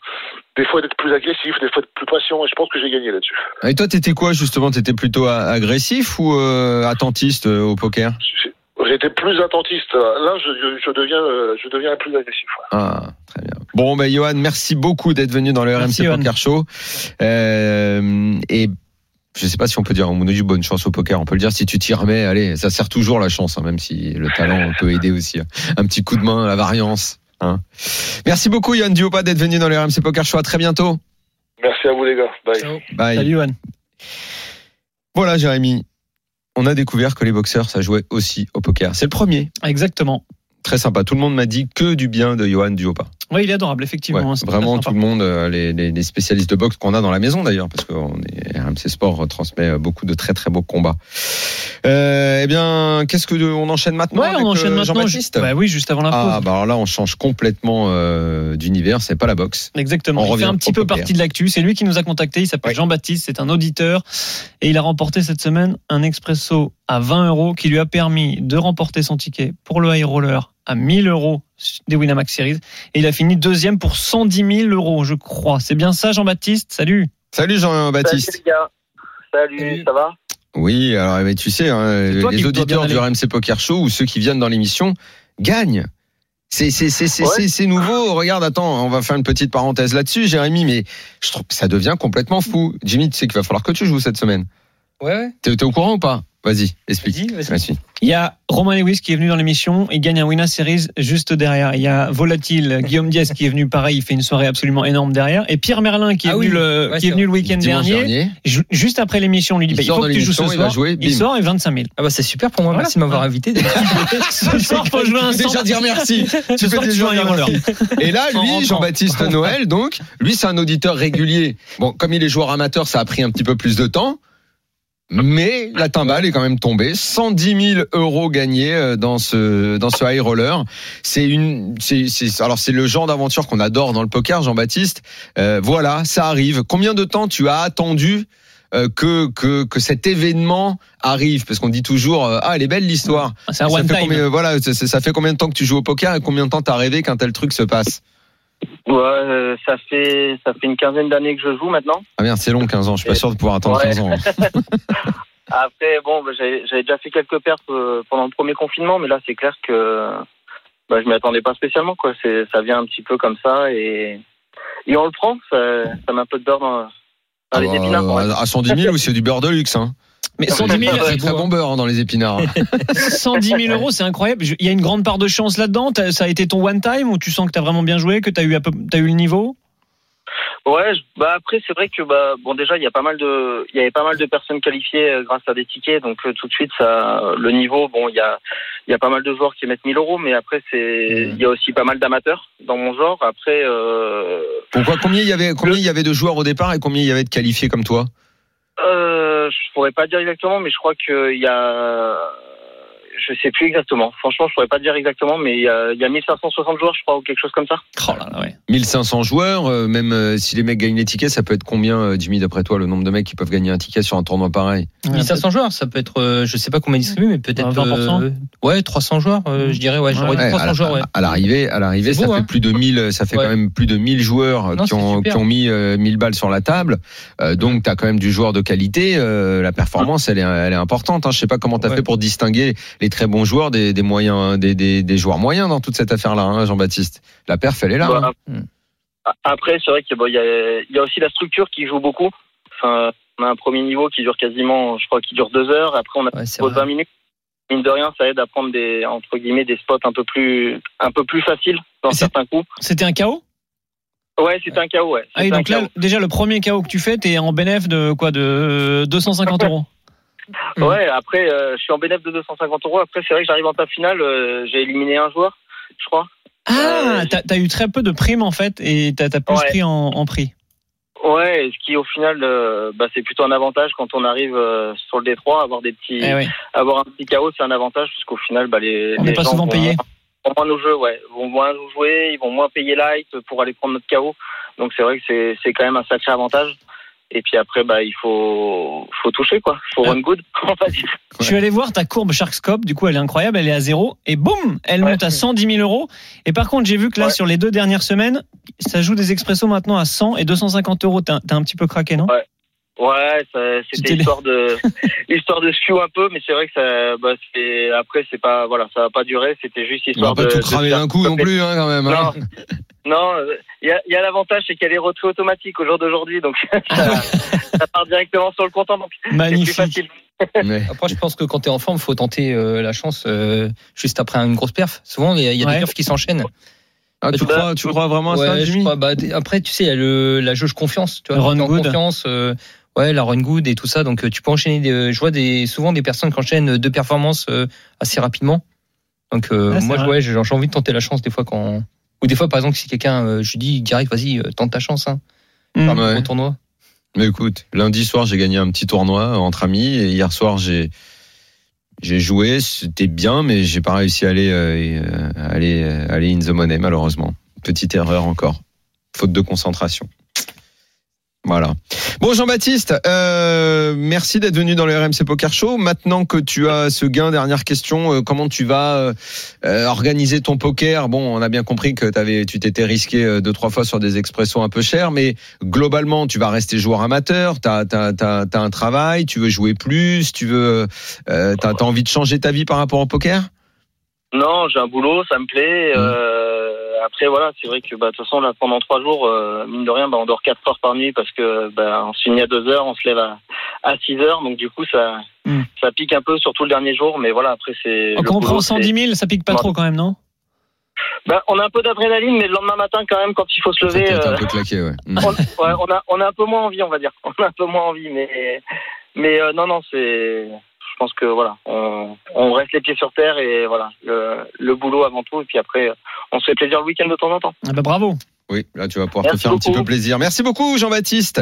des fois d'être plus agressif, des fois d'être plus patient. Et je pense que j'ai gagné là-dessus. Et toi, t'étais quoi justement? T'étais plutôt agressif ou euh, attentiste euh, au poker? J'étais plus attentiste. Là, je, je, je deviens, euh, je deviens plus agressif. ouais. Ah, très bien. Bon, ben, Johan, merci beaucoup d'être venu dans le Merci, RMC Johan. Poker Show. Euh, et je sais pas si on peut dire, on nous dit bonne chance au poker. On peut le dire si tu t'y remets. Allez, ça sert toujours la chance, hein, même si le talent peut aider aussi. hein. Un petit coup de main, la variance. hein. Merci beaucoup, Johan Duopa, d'être venu dans le RMC Poker Show. À très bientôt. Merci à vous, les gars. Bye. Ciao. Bye. Salut, Johan. Voilà, Jérémy. On a découvert que les boxeurs, ça jouait aussi au poker. C'est le premier. Exactement. Très sympa. Tout le monde m'a dit que du bien de Johan Duopa. Oui, il est adorable, effectivement. Ouais, C'est vraiment tout le monde, euh, les, les- les spécialistes de boxe qu'on a dans la maison d'ailleurs, parce que on est, RMC Sport retransmet euh, beaucoup de très très beaux combats. Euh, eh bien, qu'est-ce que on enchaîne maintenant Ouais, avec, on enchaîne maintenant. Jean-Baptiste Bah oui, juste avant la pause. Ah, bah alors là, on change complètement euh, d'univers. C'est pas la boxe. Exactement. On il fait revient un petit peu poker. partie de l'actu. C'est lui qui nous a contacté. Il s'appelle. Jean-Baptiste. C'est un auditeur. Et il a remporté cette semaine un expresso à 20 euros qui lui a permis de remporter son ticket pour le high roller à 1000 euros des Winamax Series. Et il a fini deuxième pour 110 000 euros, je crois. C'est bien ça, Jean-Baptiste? Salut. Salut Jean-Baptiste. Salut les gars. Salut, ça va? Oui, alors mais tu sais, hein, les auditeurs du. RMC Poker Show ou ceux qui viennent dans l'émission gagnent. C'est Ouais. nouveau. Regarde, attends, on va faire une petite parenthèse là-dessus, Jérémy, mais je trouve que ça devient complètement fou. Jimmy, tu sais qu'il va falloir que tu joues cette semaine. Ouais, t'es au courant ou pas? Vas-y, explique. Vas-y, vas-y. Vas-y. Il y a Romain Lewis qui est venu dans l'émission. Il gagne un Winner Series juste derrière. Il y a Volatile, Guillaume Diaz qui est venu pareil. Il fait une soirée absolument énorme derrière. Et Pierre Merlin qui est Ah venu oui. le, Ouais, qui est c'est venu le week-end dernier. dernier. Ju- Juste après l'émission, on lui dit Il bah, il faut que tu joues ce l'émission, il va soir. jouer, il sort et 25 000. Ah bah c'est super pour moi, Voilà. merci de m'avoir invité. Ce soir, faut jouer un Déjà 100. dire merci. Tu joues un high roller. Et là, lui. Jean-Baptiste Noël, donc, lui, c'est un auditeur régulier. Bon, comme il est joueur amateur, ça a pris un petit peu plus de temps. Mais la timbale est quand même tombée. 110 000 euros gagnés euh, dans ce dans ce high roller. C'est une, c'est, alors c'est le genre d'aventure qu'on adore dans le poker, Jean-Baptiste. Euh, voilà, ça arrive. Combien de temps tu as attendu euh, que que que cet événement arrive? Parce qu'on dit toujours, euh, ah, elle est belle l'histoire. C'est un Ça one fait time. combien, voilà, ça, ça fait combien de temps que tu joues au poker et combien de temps t'as rêvé qu'un tel truc se passe? Ouais, euh, ça fait ça fait une quinzaine d'années que je joue maintenant. Ah merde, c'est long, 15 ans. Je suis pas sûr de pouvoir attendre Ouais. 15 ans. Après, bon, bah, j'avais déjà fait quelques pertes euh, pendant le premier confinement, mais là, c'est clair que bah, je m'y attendais pas spécialement. Quoi. C'est, ça vient un petit peu comme ça et, et on le prend. Ça, ça met un peu de beurre dans, dans les Ah bah, épinards. dire. à 110 000 ou c'est du beurre de luxe. Hein. Mais 110 000, C'est très bon beurre hein, dans les épinards. 110 000 euros, c'est incroyable. Il y a une grande part de chance là-dedans. Ça a été ton one time ou tu sens que tu as vraiment bien joué, que tu as eu, peu- le niveau? Ouais, bah après c'est vrai que bah bon déjà il y a pas mal de il y avait pas mal de personnes qualifiées euh, grâce à des tickets donc euh, tout de suite ça le niveau bon il y a il y a pas mal de joueurs qui mettent 1000 euros mais après c'est il y a aussi pas mal d'amateurs dans mon genre après euh, Pourquoi Combien il y avait combien il y avait de joueurs au départ et combien il y avait de qualifiés comme toi? Euh, je pourrais pas dire exactement mais je crois que il y a je sais plus exactement franchement je pourrais pas dire exactement mais il y a il y a 1560 joueurs je crois ou quelque chose comme ça Oh là là, ouais. 1500 joueurs, euh, même euh, si les mecs gagnent les tickets, ça peut être combien, euh, Jimmy, d'après toi, le nombre de mecs qui peuvent gagner un ticket sur un tournoi pareil? 1500 joueurs, ça peut être, euh, je sais pas combien distribué, mais peut-être 20%. euh, ouais 300 joueurs, euh, je dirais, ouais, j'aurais Ouais, dit Ouais, 300 à la- joueurs, ouais. À l'arrivée, à l'arrivée, ça beau, fait hein. plus de 1000, ça fait Ouais. quand même plus de 1000 joueurs Non, qui ont, super. qui ont mis euh, 1000 balles sur la table. Euh, donc, tu as quand même du joueur de qualité. Euh, la performance, elle est, elle est importante. Hein. Je sais pas comment tu as Ouais. fait pour distinguer les très bons joueurs des, des moyens, des, des, des joueurs moyens dans toute cette affaire-là, hein, Jean-Baptiste. La perf, elle est là. Bah, hein. Hmm. Après, c'est vrai qu'il bon, y, a, il y a aussi la structure qui joue beaucoup. Enfin, on a un premier niveau qui dure quasiment, je crois, qui dure deux heures. Après, on a Ouais, c'est pause vrai. 20 minutes. Mine de rien, ça aide à prendre des entre guillemets des spots un peu plus un peu plus faciles dans certains coups. C'était un KO Ouais, c'est un KO, ouais. Ah oui, C'est un donc là, déjà, le premier KO que tu fais, t'es en bénéf de quoi? De 250 euros. Mm. Ouais, après, euh, je suis en bénéfice de 250 euros. Après, c'est vrai que j'arrive en table finale, euh, j'ai éliminé un joueur, je crois. Ah, Euh, t'as as eu très peu de primes en fait et t'as as plus Ouais. pris en, en prix. Ouais, ce qui au final, bah, c'est plutôt un avantage quand on arrive sur le D3, avoir des petits, Eh avoir un petit KO, c'est un avantage parce qu'au final, bah, les, On les n'est pas gens souvent vont- payé. vont moins nous jouer, ouais, vont moins nous jouer, ils vont moins payer light pour aller prendre notre KO. Donc c'est vrai que c'est c'est quand même un sacré avantage. Et puis après, bah, il faut, faut toucher, quoi. Faut Ah. run good, on va dire. Je suis allé voir ta courbe Sharkscope, du coup elle est incroyable, elle est à zéro et boum, elle Ouais. monte à 110 000 euros. Et par contre j'ai vu que là Ouais. sur les deux dernières semaines, ça joue des expressos maintenant à 100 et 250 euros. T'as t'as un petit peu craqué non? Ouais, ça- C'était histoire de, histoire de skew un peu, mais c'est vrai que ça, bah, après, c'est pas, voilà, ça va pas durer, c'était juste On histoire va pas de. tout de cramer d'un coup non plus, hein, quand même. hein. Non, non, il y a, a l'avantage, c'est qu'elle est retraite automatique au jour d'aujourd'hui, donc ça, ça part directement sur le donc c'est plus Magnifique. facile. Mais- Après, je pense que quand t'es en forme, faut tenter euh, la chance euh, juste après une grosse perf. Souvent, il y a, y a Ouais. des perfs qui s'enchaînent. Ah, tu, Bah, crois, tu crois vraiment à ça, Ouais, Jimmy crois, bah, après, tu sais, il y a le, la jauge confiance. Tu vois, Le run en good. confiance. euh, ouais, la run good et tout ça. Donc, euh, tu peux enchaîner. Des, je vois des, souvent des personnes qui enchaînent deux performances euh, assez rapidement. Donc, euh, Ouais, c'est moi, vrai. ouais, j'ai envie de tenter la chance des fois quand. Ou des fois, par exemple, si quelqu'un, euh, je lui dis direct, vas-y, euh, tente ta chance, hein. Mm. Par Ouais. au tournoi. Mais écoute, lundi soir, j'ai gagné un petit tournoi entre amis et hier soir, j'ai j'ai joué, c'était bien, mais j'ai pas réussi à aller euh, aller euh, aller in the money malheureusement. Petite erreur encore, faute de concentration. Voilà. Bon Jean-Baptiste, euh, merci d'être venu dans le RMC Poker Show. Maintenant que tu as ce gain, dernière question, euh, comment tu vas euh, euh, organiser ton poker? Bon, on a bien compris que avais, tu t'étais risqué euh, deux trois fois sur des expressos un peu chers, mais globalement, tu vas rester joueur amateur. T'as as, un travail, tu veux jouer plus, tu veux, euh, t'as as envie de changer ta vie par rapport au poker? Non, j'ai un boulot, ça me plaît. Mm. Euh, après, voilà, c'est vrai que bah, de toute façon, là, pendant trois jours, euh, mine de rien, bah, on dort quatre heures par nuit parce que bah, on se finit à deux heures, on se lève à, à 6 heures. Donc, du coup, ça, Mm. ça pique un peu, surtout le dernier jour. Mais voilà, après, c'est. Quand on boulot, prend c'est- 110 000, ça pique pas Ouais. trop quand même, non? Bah, on a un peu d'adrénaline, mais le lendemain matin, quand même, quand il faut se lever, T'es un peu claqué, ouais. On, ouais, on a, on a un peu moins envie, on va dire. On a un peu moins envie, mais, mais euh, non, non, c'est. Je pense que voilà, on, on reste les pieds sur terre et voilà, le, le boulot avant tout. Et puis après, on se fait plaisir le week-end de temps en temps. ah bah Bravo. Oui, là tu vas pouvoir Merci te faire un petit peu plaisir. Merci beaucoup Jean-Baptiste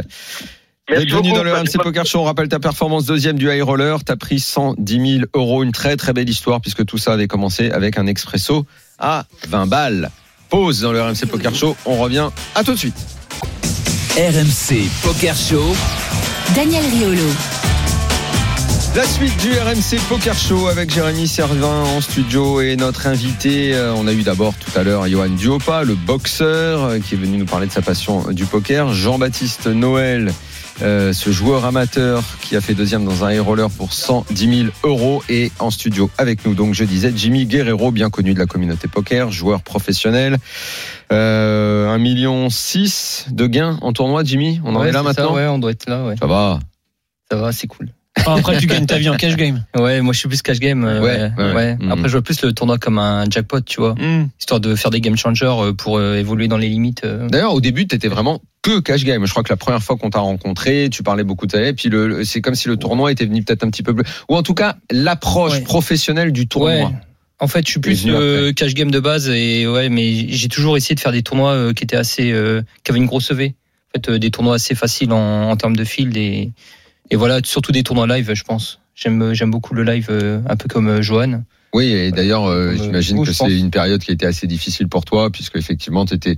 beaucoup. dans le RMC Poker Show. On rappelle ta performance deuxième du high roller. T'as pris 110 000 euros, une très très belle histoire puisque tout ça avait commencé avec un expresso à 20 balles. Pause dans le RMC Poker Show. On revient à tout de suite. RMC Poker Show. Daniel Riolo. La suite du RMC Poker Show avec Jérémy Servin en studio et notre invité. euh, On a eu d'abord tout à l'heure Johan Duopa, le boxeur, euh, qui est venu nous parler de sa passion du poker. Jean-Baptiste Noël, euh, ce joueur amateur qui a fait deuxième dans un high roller pour 110 000 euros. Et en studio avec nous, donc je disais, Jimmy Guerrero, bien connu de la communauté poker, joueur professionnel. Euh, 1,6 million de gains en tournoi, Jimmy? On en Ouais, est là c'est ça, maintenant? Ouais, on doit être là, ouais. Ça va Ça va, c'est cool. Enfin, après, tu gagnes ta vie en cash game. Ouais, moi je suis plus cash game. euh, Ouais, ouais, ouais. ouais. Après, je vois plus le tournoi comme un jackpot, tu vois, Mm. histoire de faire des game changers euh, pour euh, évoluer dans les limites. euh. D'ailleurs, au début, tu étais vraiment que cash game. Je crois que la première fois qu'on t'a rencontré, tu parlais beaucoup de ça. Et puis, le, c'est comme si le tournoi était venu peut-être un petit peu plus. Ou en tout cas, l'approche Ouais. professionnelle du tournoi. Ouais. En fait, je suis plus cash game de base et ouais, mais j'ai toujours essayé de faire des tournois euh, qui étaient assez, euh, qui avaient une grosse EV. En fait, euh, des tournois assez faciles en, en termes de field et, et voilà, surtout des tournois live, je pense. J'aime, j'aime beaucoup le live, euh, un peu comme euh, Johan. Oui, et d'ailleurs, euh, euh, j'imagine que c'est une période qui a été assez difficile pour toi, puisque effectivement, tu étais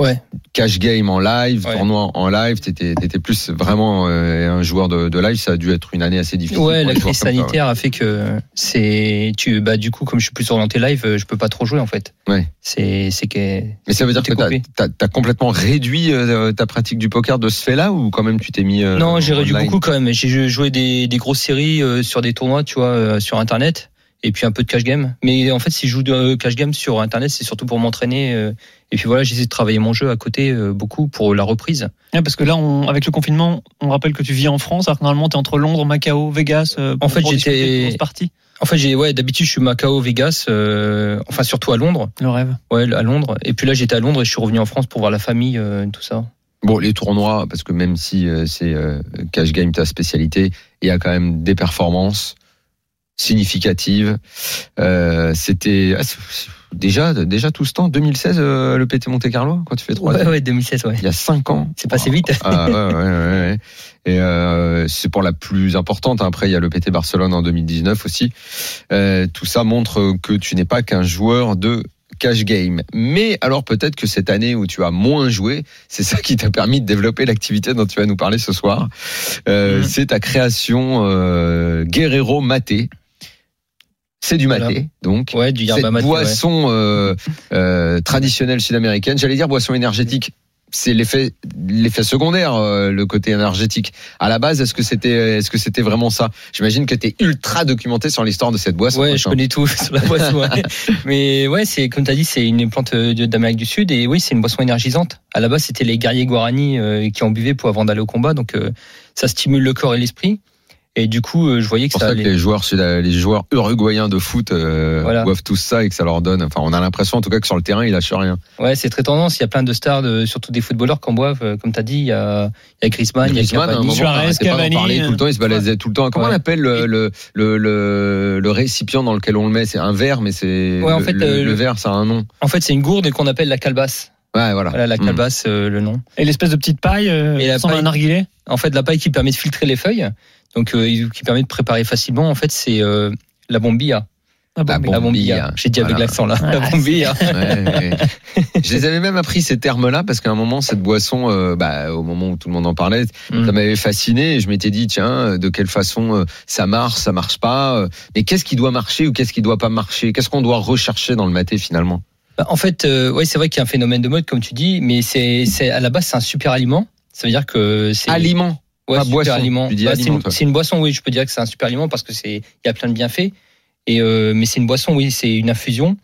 Ouais. cash game en live, Ouais. tournoi en live. Tu étais, plus vraiment euh, un joueur de, de live. Ça a dû être une année assez difficile. Ouais, la crise sanitaire a fait que c'est, tu, bah, du coup, comme je suis plus orienté live, je peux pas trop jouer, en fait. Ouais. C'est, c'est que, Mais ça veut dire que coupé. tu as, complètement réduit euh, ta pratique du poker de ce fait-là ou quand même tu t'es mis. euh, Non, j'ai réduit beaucoup quand même. J'ai joué des, des grosses séries sur des tournois, tu vois, sur Internet, et puis un peu de cash game. Mais en fait, si je joue de euh, cash game sur Internet, c'est surtout pour m'entraîner. euh, et puis voilà, j'essaie de travailler mon jeu à côté euh, beaucoup pour la reprise. Ouais, parce que là, on, avec le confinement, on rappelle que tu vis en France. Alors que normalement, tu es entre Londres, Macao, Vegas. En fait, j'étais-. En fait, j'ai ouais, d'habitude, je suis Macao, Vegas, euh, enfin surtout à Londres. Le rêve. Ouais, à Londres. Et puis là, j'étais à Londres et je suis revenu en France pour voir la famille, euh, tout ça. Bon, les tournois, parce que même si euh, c'est euh, cash game ta spécialité, il y a quand même des performances significatives. Euh, C'était ah, déjà déjà tout ce temps, 2016, euh, le PT Monte Carlo, quand tu fais trois. Ouais, ouais, 2016, ouais. Il y a cinq ans. C'est passé vite. Ah, ouais, ouais, ouais, ouais. Et euh, c'est pour la plus importante. Après, il y a le PT Barcelone en 2019 aussi. Euh, tout ça montre que tu n'es pas qu'un joueur de cash game. Mais alors peut-être que cette année où tu as moins joué, c'est ça qui t'a permis de développer l'activité dont tu vas nous parler ce soir. Euh, Mhm. C'est ta création euh, Guerrero Maté. C'est du maté, Voilà. donc. Ouais, du Cette yerba mate. ouais. boisson euh, euh, traditionnelle sud-américaine, j'allais dire boisson énergétique. C'est l'effet l'effet secondaire, euh, le côté énergétique. À la base, est-ce que c'était est-ce que c'était vraiment ça? J'imagine que tu es ultra documenté sur l'histoire de cette boisson. Ouais, je connais tout sur la boisson. ouais. Mais ouais, c'est comme tu as dit, c'est une plante euh, d'Amérique du Sud et oui, c'est une boisson énergisante. À la base, c'était les guerriers guaranis euh, qui en buvaient pour avant d'aller au combat, donc euh, ça stimule le corps et l'esprit. Et du coup, euh, je voyais C'est que pour ça ça que allait. les joueurs, les joueurs uruguayens de foot euh, Voilà. boivent tous ça et que ça leur donne. Enfin, on a l'impression en tout cas que sur le terrain, ils lâchent rien. Ouais, c'est très tendance. Il y a plein de stars, de- surtout des footballeurs qui en boivent. euh, Comme tu as dit, il y a, il y a Griezmann, il y a Griezmann, Cavani. Suarez, pas Cavani, parler tout le temps, il se baladait tout le temps. Comment Ouais. on appelle le, le, le, le, le récipient dans lequel on le met? C'est un verre, mais c'est Ouais, en le, fait, le, euh, le verre, ça a un nom. En fait, c'est une gourde qu'on appelle la calebasse. Ouais, voilà. Voilà, la Mm. calebasse, euh, le nom. Et l'espèce de petite paille, euh, Et la ressemble à paille- un narguilé? En fait, la paille qui permet de filtrer les feuilles, donc euh, qui permet de préparer facilement. En fait, c'est euh, la bombilla. La bombe. La bombilla. Bombilla. J'ai dit avec l'accent là. La bombilla. Ouais, ouais. Je les avais même appris ces termes-là parce qu'à un moment, cette boisson, euh, bah, au moment où tout le monde en parlait, Mm. ça m'avait fasciné et je m'étais dit, tiens, de quelle façon euh, ça marche, ça marche pas. euh, Mais qu'est-ce qui doit marcher ou qu'est-ce qui doit pas marcher? Qu'est-ce qu'on doit rechercher dans le maté finalement? En fait, euh, ouais, c'est vrai qu'il y a un phénomène de mode, comme tu dis, mais c'est, c'est à la base, c'est un super aliment. Ça veut dire que c'est Aliment. ouais, pas super boisson. aliment. Bah, aliment, c'est, une, toi. c'est une boisson, oui, je peux dire que c'est un super aliment parce que c'est, il y a plein de bienfaits. Et euh, mais c'est une boisson, oui, c'est une infusion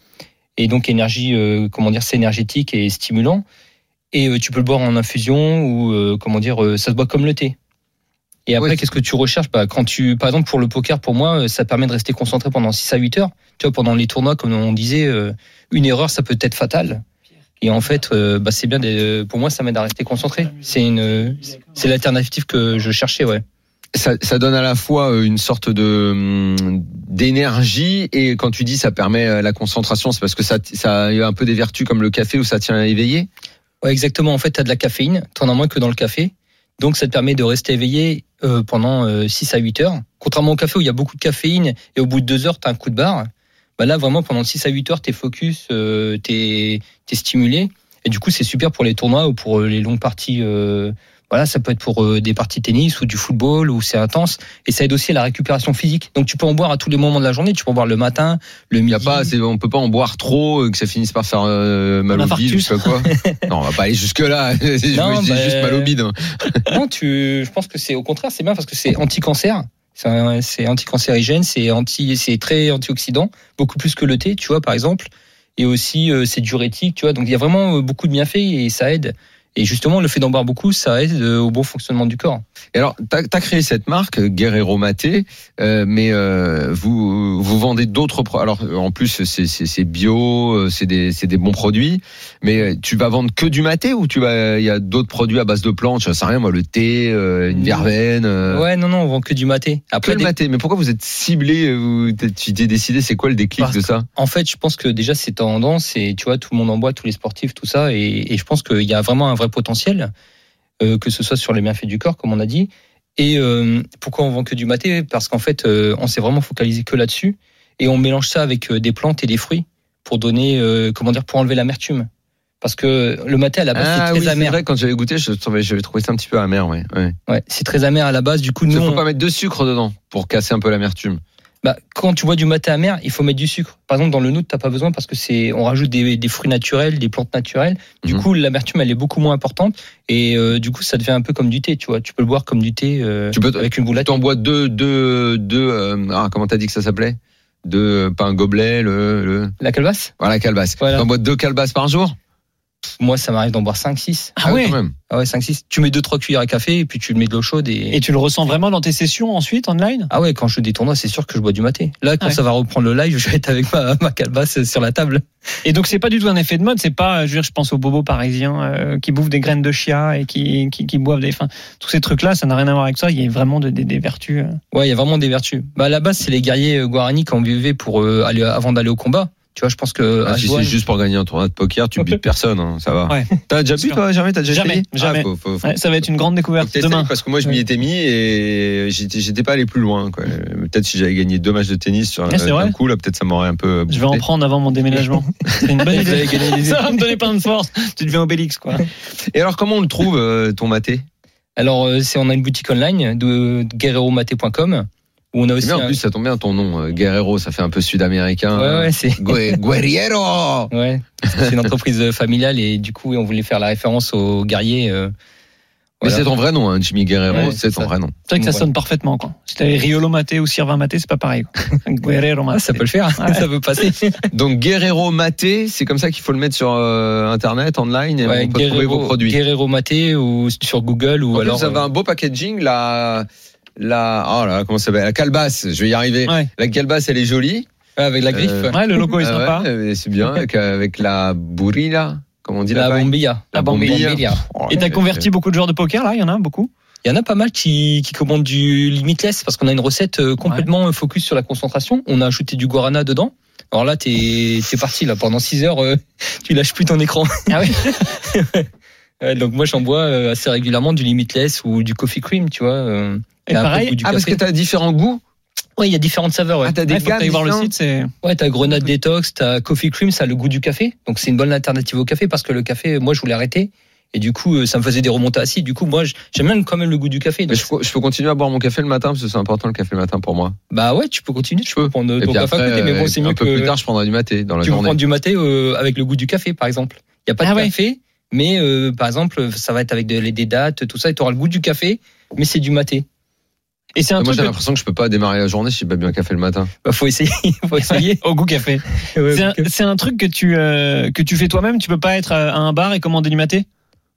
et donc énergie, euh, comment dire, c'est énergétique et stimulant. Et tu peux le boire en infusion ou comment dire, ça se boit comme le thé. Et après, Ouais. qu'est-ce que tu recherches? Bah, Quand tu, par exemple, pour le poker, pour moi, euh, ça permet de rester concentré pendant 6 à 8 heures. Tu vois, pendant les tournois, comme on disait, euh, une erreur, ça peut être fatal. Et en fait, euh, bah, c'est bien. pour moi, ça m'aide à rester concentré. C'est une, c'est l'alternative que je cherchais, ouais. ça, ça donne à la fois une sorte de hum, d'énergie et quand tu dis ça permet la concentration, c'est parce que ça, ça a un peu des vertus comme le café où ça tient éveillé. Ouais, exactement. En fait, tu as de la caféine, tu en as moins que dans le café. Donc, ça te permet de rester éveillé euh, pendant euh, 6 à 8 heures. Contrairement au café où il y a beaucoup de caféine et au bout de 2 heures, tu as un coup de barre. Bah là, vraiment, pendant 6 à 8 heures, tu es focus, euh, stimulé. Et du coup, c'est super pour les tournois ou pour euh, les longues parties. Voilà, ça peut être pour euh, des parties de tennis ou du football où c'est intense. Et ça aide aussi à la récupération physique. Donc, tu peux en boire à tous les moments de la journée. Tu peux en boire le matin, le midi. y a pas, c'est- on peut pas en boire trop que ça finisse par faire euh, mal au bide, je sais quoi. non, on va pas aller jusque là. je Non, dis bah, juste mal au bide. hein. Non, tu, je pense que c'est au contraire, c'est bien parce que c'est anti-cancer. C'est anti-cancérigène, c'est anti, c'est très antioxydant, beaucoup plus que le thé, tu vois, par exemple. Et aussi, euh, c'est diurétique, tu vois. Donc, il y a vraiment euh, beaucoup de bienfaits et ça aide. Et justement, le fait d'en boire beaucoup, ça aide euh, au bon fonctionnement du corps. Et alors, tu as, créé cette marque, Guerrero Maté, euh, mais euh, vous vous vendez d'autres produits. Alors, en plus, c'est- bio, c'est des, c'est des bons produits, mais tu vas vendre que du maté ou tu vas il y a d'autres produits à base de plantes, je sais rien moi, le thé, euh, une Mm. verveine Ouais, non, non, on vend que du maté. Que Après, le des- maté, mais pourquoi vous êtes ciblé vous- Tu t'es décidé, c'est quoi le déclic Parce de ça? en fait, je pense que déjà, c'est tendance et tu vois, tout le monde en boit, tous les sportifs, tout ça. Et, et je pense qu'il y a vraiment un vrai potentiel, euh, que ce soit sur les bienfaits du corps, comme on a dit. Et euh, pourquoi on vend que du maté? Parce qu'en fait, euh, on s'est vraiment focalisé que là-dessus. Et on mélange ça avec des plantes et des fruits pour donner, comment dire, pour enlever l'amertume. Parce que le maté à la base, Ah c'est oui, très c'est amer. vrai, quand j'avais goûté, je trouvais, j'avais trouvé ça un petit peu amer, ouais. ouais. Ouais, c'est très amer à la base. Du coup, Il faut on- pas mettre de sucre dedans pour casser un peu l'amertume. Bah, quand tu bois du maté amer, il faut mettre du sucre. Par exemple, dans le nôtre, t'as pas besoin parce que c'est, on rajoute des, des fruits naturels, des plantes naturelles. Du Mhm. coup, l'amertume, elle est beaucoup moins importante. Et euh, du coup, ça devient un peu comme du thé, tu vois. Tu peux le boire comme du thé euh, Tu peux avec une boule à Tu bois deux, deux, deux. euh, ah, comment t'as dit que ça s'appelait? Deux, pas un gobelet, le, le La calebasse? Voilà calebasse. Voilà. T'en bois deux calebasses par jour? Moi, ça m'arrive d'en boire 5, 6. Ah ouais. quand même. Ah ouais, 5, 6. Tu mets 2-3 cuillères à café et puis tu mets de l'eau chaude et... Et tu le ressens vraiment dans tes sessions ensuite online? Ah ouais, quand je joue des tournois, c'est sûr que je bois du maté. Là, quand Ouais. ça va reprendre le live, je vais être avec ma, ma calebasse sur la table. Et donc c'est pas du tout un effet de mode, c'est pas, je veux dire, je pense aux bobos parisiens euh, qui bouffent des graines de chia et qui, qui, qui boivent des, enfin, tous ces trucs-là, ça n'a rien à voir avec ça. Il y a vraiment de- des- des vertus. euh. Ouais, il y a vraiment des vertus. Bah, à la base, c'est les guerriers euh, Guarani qui en buvaient pour euh, aller avant d'aller au combat. Tu vois, je pense que Ah, si c'est juste pour gagner un tournoi de poker, tu bites personne, hein, ça va. Ouais. T'as déjà bu toi Jamais T'as déjà Jamais, essayé jamais. Ah, faut- faut- faut- Ouais, ça va être une grande découverte demain. Parce que moi je m'y étais mis et j'étais j'étais pas allé plus loin. quoi. Peut-être si j'avais gagné deux matchs de tennis sur Ah, c'est un, coup, là peut-être ça m'aurait un peu. Je vais en prendre avant mon déménagement. C'est une bonne idée. avez gagné des Ça va me donner plein de force. Tu deviens Obélix, quoi. Et alors comment on le trouve euh, ton maté? Alors, euh, c'est on a une boutique online de, de guerreromaté.com où on a C'est aussi bien, en plus ça tombe bien ton nom, euh, Guerrero, ça fait un peu sud-américain. Ouais, ouais, c'est Gue- Guerriero ouais, c'est une entreprise familiale et du coup, on voulait faire la référence aux guerriers. euh, Mais voilà. c'est ton vrai nom, hein, Jimmy Guerrero, Ouais, c'est ton ça. vrai nom. C'est vrai que ça Ouais. sonne parfaitement, quoi. Si t'avais Riolo Maté ou Sirvin Maté, c'est pas pareil. Guerrero Ah, Maté. ça peut le faire, Ouais. ça peut passer. Donc Guerrero Maté, c'est comme ça qu'il faut le mettre sur euh, internet, online, et Ouais, on peut trouver vos produits. Guerrero Maté ou sur Google ou En plus, alors. vous avez euh, un beau packaging là. la, oh là, comment ça s'appelle? La calebasse. Je vais y arriver. Ouais. La calebasse, elle est jolie. Avec la griffe. Euh, Ouais, le logo est Ah sympa. ouais, euh, c'est bien. Avec, avec la burrilla, comme on dit la là-bas. bombilla. La bombilla. Oh, Et t'as ouais, converti beaucoup de joueurs de poker là, il y en a beaucoup? Il y en a pas mal qui, qui commandent du limitless parce qu'on a une recette euh, complètement focus sur la concentration. On a ajouté du guarana dedans. Alors là, t'es es parti là pendant 6 heures, euh, tu lâches plus ton écran. Ah oui. Donc moi j'en bois euh, assez régulièrement du limitless ou du coffee cream, tu vois. Euh, Et pareil, Ah, parce que café. t'as différents goûts. Ouais, il y a différentes saveurs. Ouais, Ah, t'as des Ouais, gammes voir le site, c'est. ouais t'as grenade détox, t'as coffee cream, ça a le goût du café. Donc c'est une bonne alternative au café parce que le café, moi je voulais arrêter. Et du coup, euh, ça me faisait des remontées acides. Du coup, moi, j'aime même quand même le goût du café. Donc, je, peux- je peux continuer à boire mon café le matin parce que c'est important le café le matin pour moi. bah ouais, tu peux continuer. Tu peux prendre Et ton puis café à après, côté, mais bon, c'est euh, mieux un peu que plus tard, je prendrai du maté dans la tu peux journée. prendre du maté euh, avec le goût du café, par exemple. Il y a pas de Ah ouais. café, mais euh, par exemple, ça va être avec de- des dates, tout ça, et tu auras le goût du café, mais c'est du maté. Et c'est un Moi, truc j'ai que- l'impression que je peux pas démarrer la journée si j'ai pas bu un café le matin. Bah, faut essayer, faut essayer. au goût café. Ouais, C'est un, euh, un truc que tu euh, que tu fais toi-même. Tu peux pas être à un bar et commander du maté?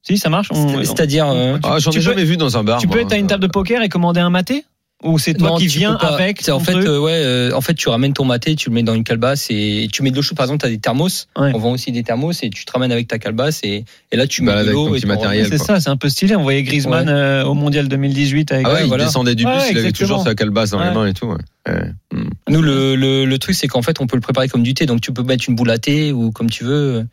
Si, ça marche. C'est-à-dire, euh, Ah, j'en ai jamais vu dans un bar. tu peux être à une table de poker et commander un maté? Ou c'est toi non, qui viens avec C'est en fait, euh, ouais, euh, en fait, tu ramènes ton maté, tu le mets dans une calebasse et tu mets de l'eau chaude. Par exemple, tu as des thermos. Ouais. On vend aussi des thermos et tu te ramènes avec ta calebasse et, et là, tu Bah, mets de avec ton l'eau petit et matériel. C'est ça, c'est un peu stylé. On voyait Griezmann Ouais. euh, au mondial 2018 avec. Ah ouais, il voilà. descendait du bus, Ouais, il avait toujours sa calebasse dans les mains et tout. ouais. Ouais. Hmm. Nous, le, le, le truc, c'est qu'en fait, on peut le préparer comme du thé. Donc, tu peux mettre une boule à thé ou comme tu veux.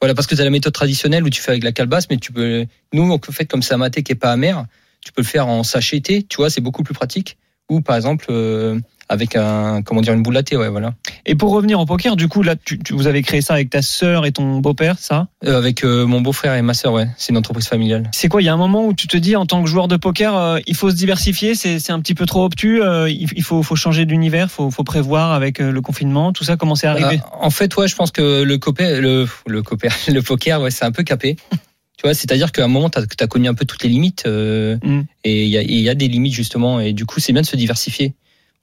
Voilà, parce que tu as la méthode traditionnelle où tu fais avec la calebasse, mais tu peux. Nous, on fait comme c'est un maté qui est pas amer. Tu peux le faire en sachet thé, tu vois, c'est beaucoup plus pratique. Ou par exemple, euh, avec un, comment dire, une boule à thé, ouais, voilà. Et pour revenir au poker, du coup, là, tu, tu- vous avez créé ça avec ta sœur et ton beau-père, ça? Euh, avec euh, mon beau-frère et ma sœur, ouais. C'est une entreprise familiale. C'est quoi Il y a un moment où tu te dis, en tant que joueur de poker, euh, il faut se diversifier. C'est un petit peu trop obtus. il, faut, faut changer d'univers. Faut, faut prévoir avec le confinement. Tout ça, comment c'est arrivé? En fait, ouais, je pense que le copé, le, le copé, le poker, ouais, c'est un peu capé. Tu vois, c'est-à-dire qu'à un moment, tu as, connu un peu toutes les limites, euh, Mm. et il y a, y a des limites justement, et du coup, c'est bien de se diversifier.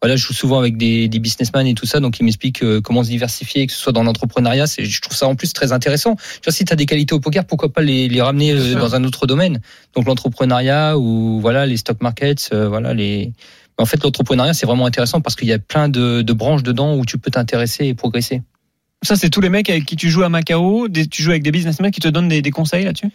Voilà, je joue souvent avec des, des businessmen et tout ça, donc ils m'expliquent euh, comment se diversifier, que ce soit dans l'entrepreneuriat. Je trouve ça en plus très intéressant. Tu vois, si tu as des qualités au poker, pourquoi pas les, les ramener euh, dans un autre domaine? Donc l'entrepreneuriat ou voilà les stock markets, euh, voilà les. En fait, l'entrepreneuriat c'est vraiment intéressant parce qu'il y a plein de, de branches dedans où tu peux t'intéresser et progresser. Ça, c'est tous les mecs avec qui tu joues à Macao. Des, tu joues avec des businessmen qui te donnent des, des conseils là-dessus?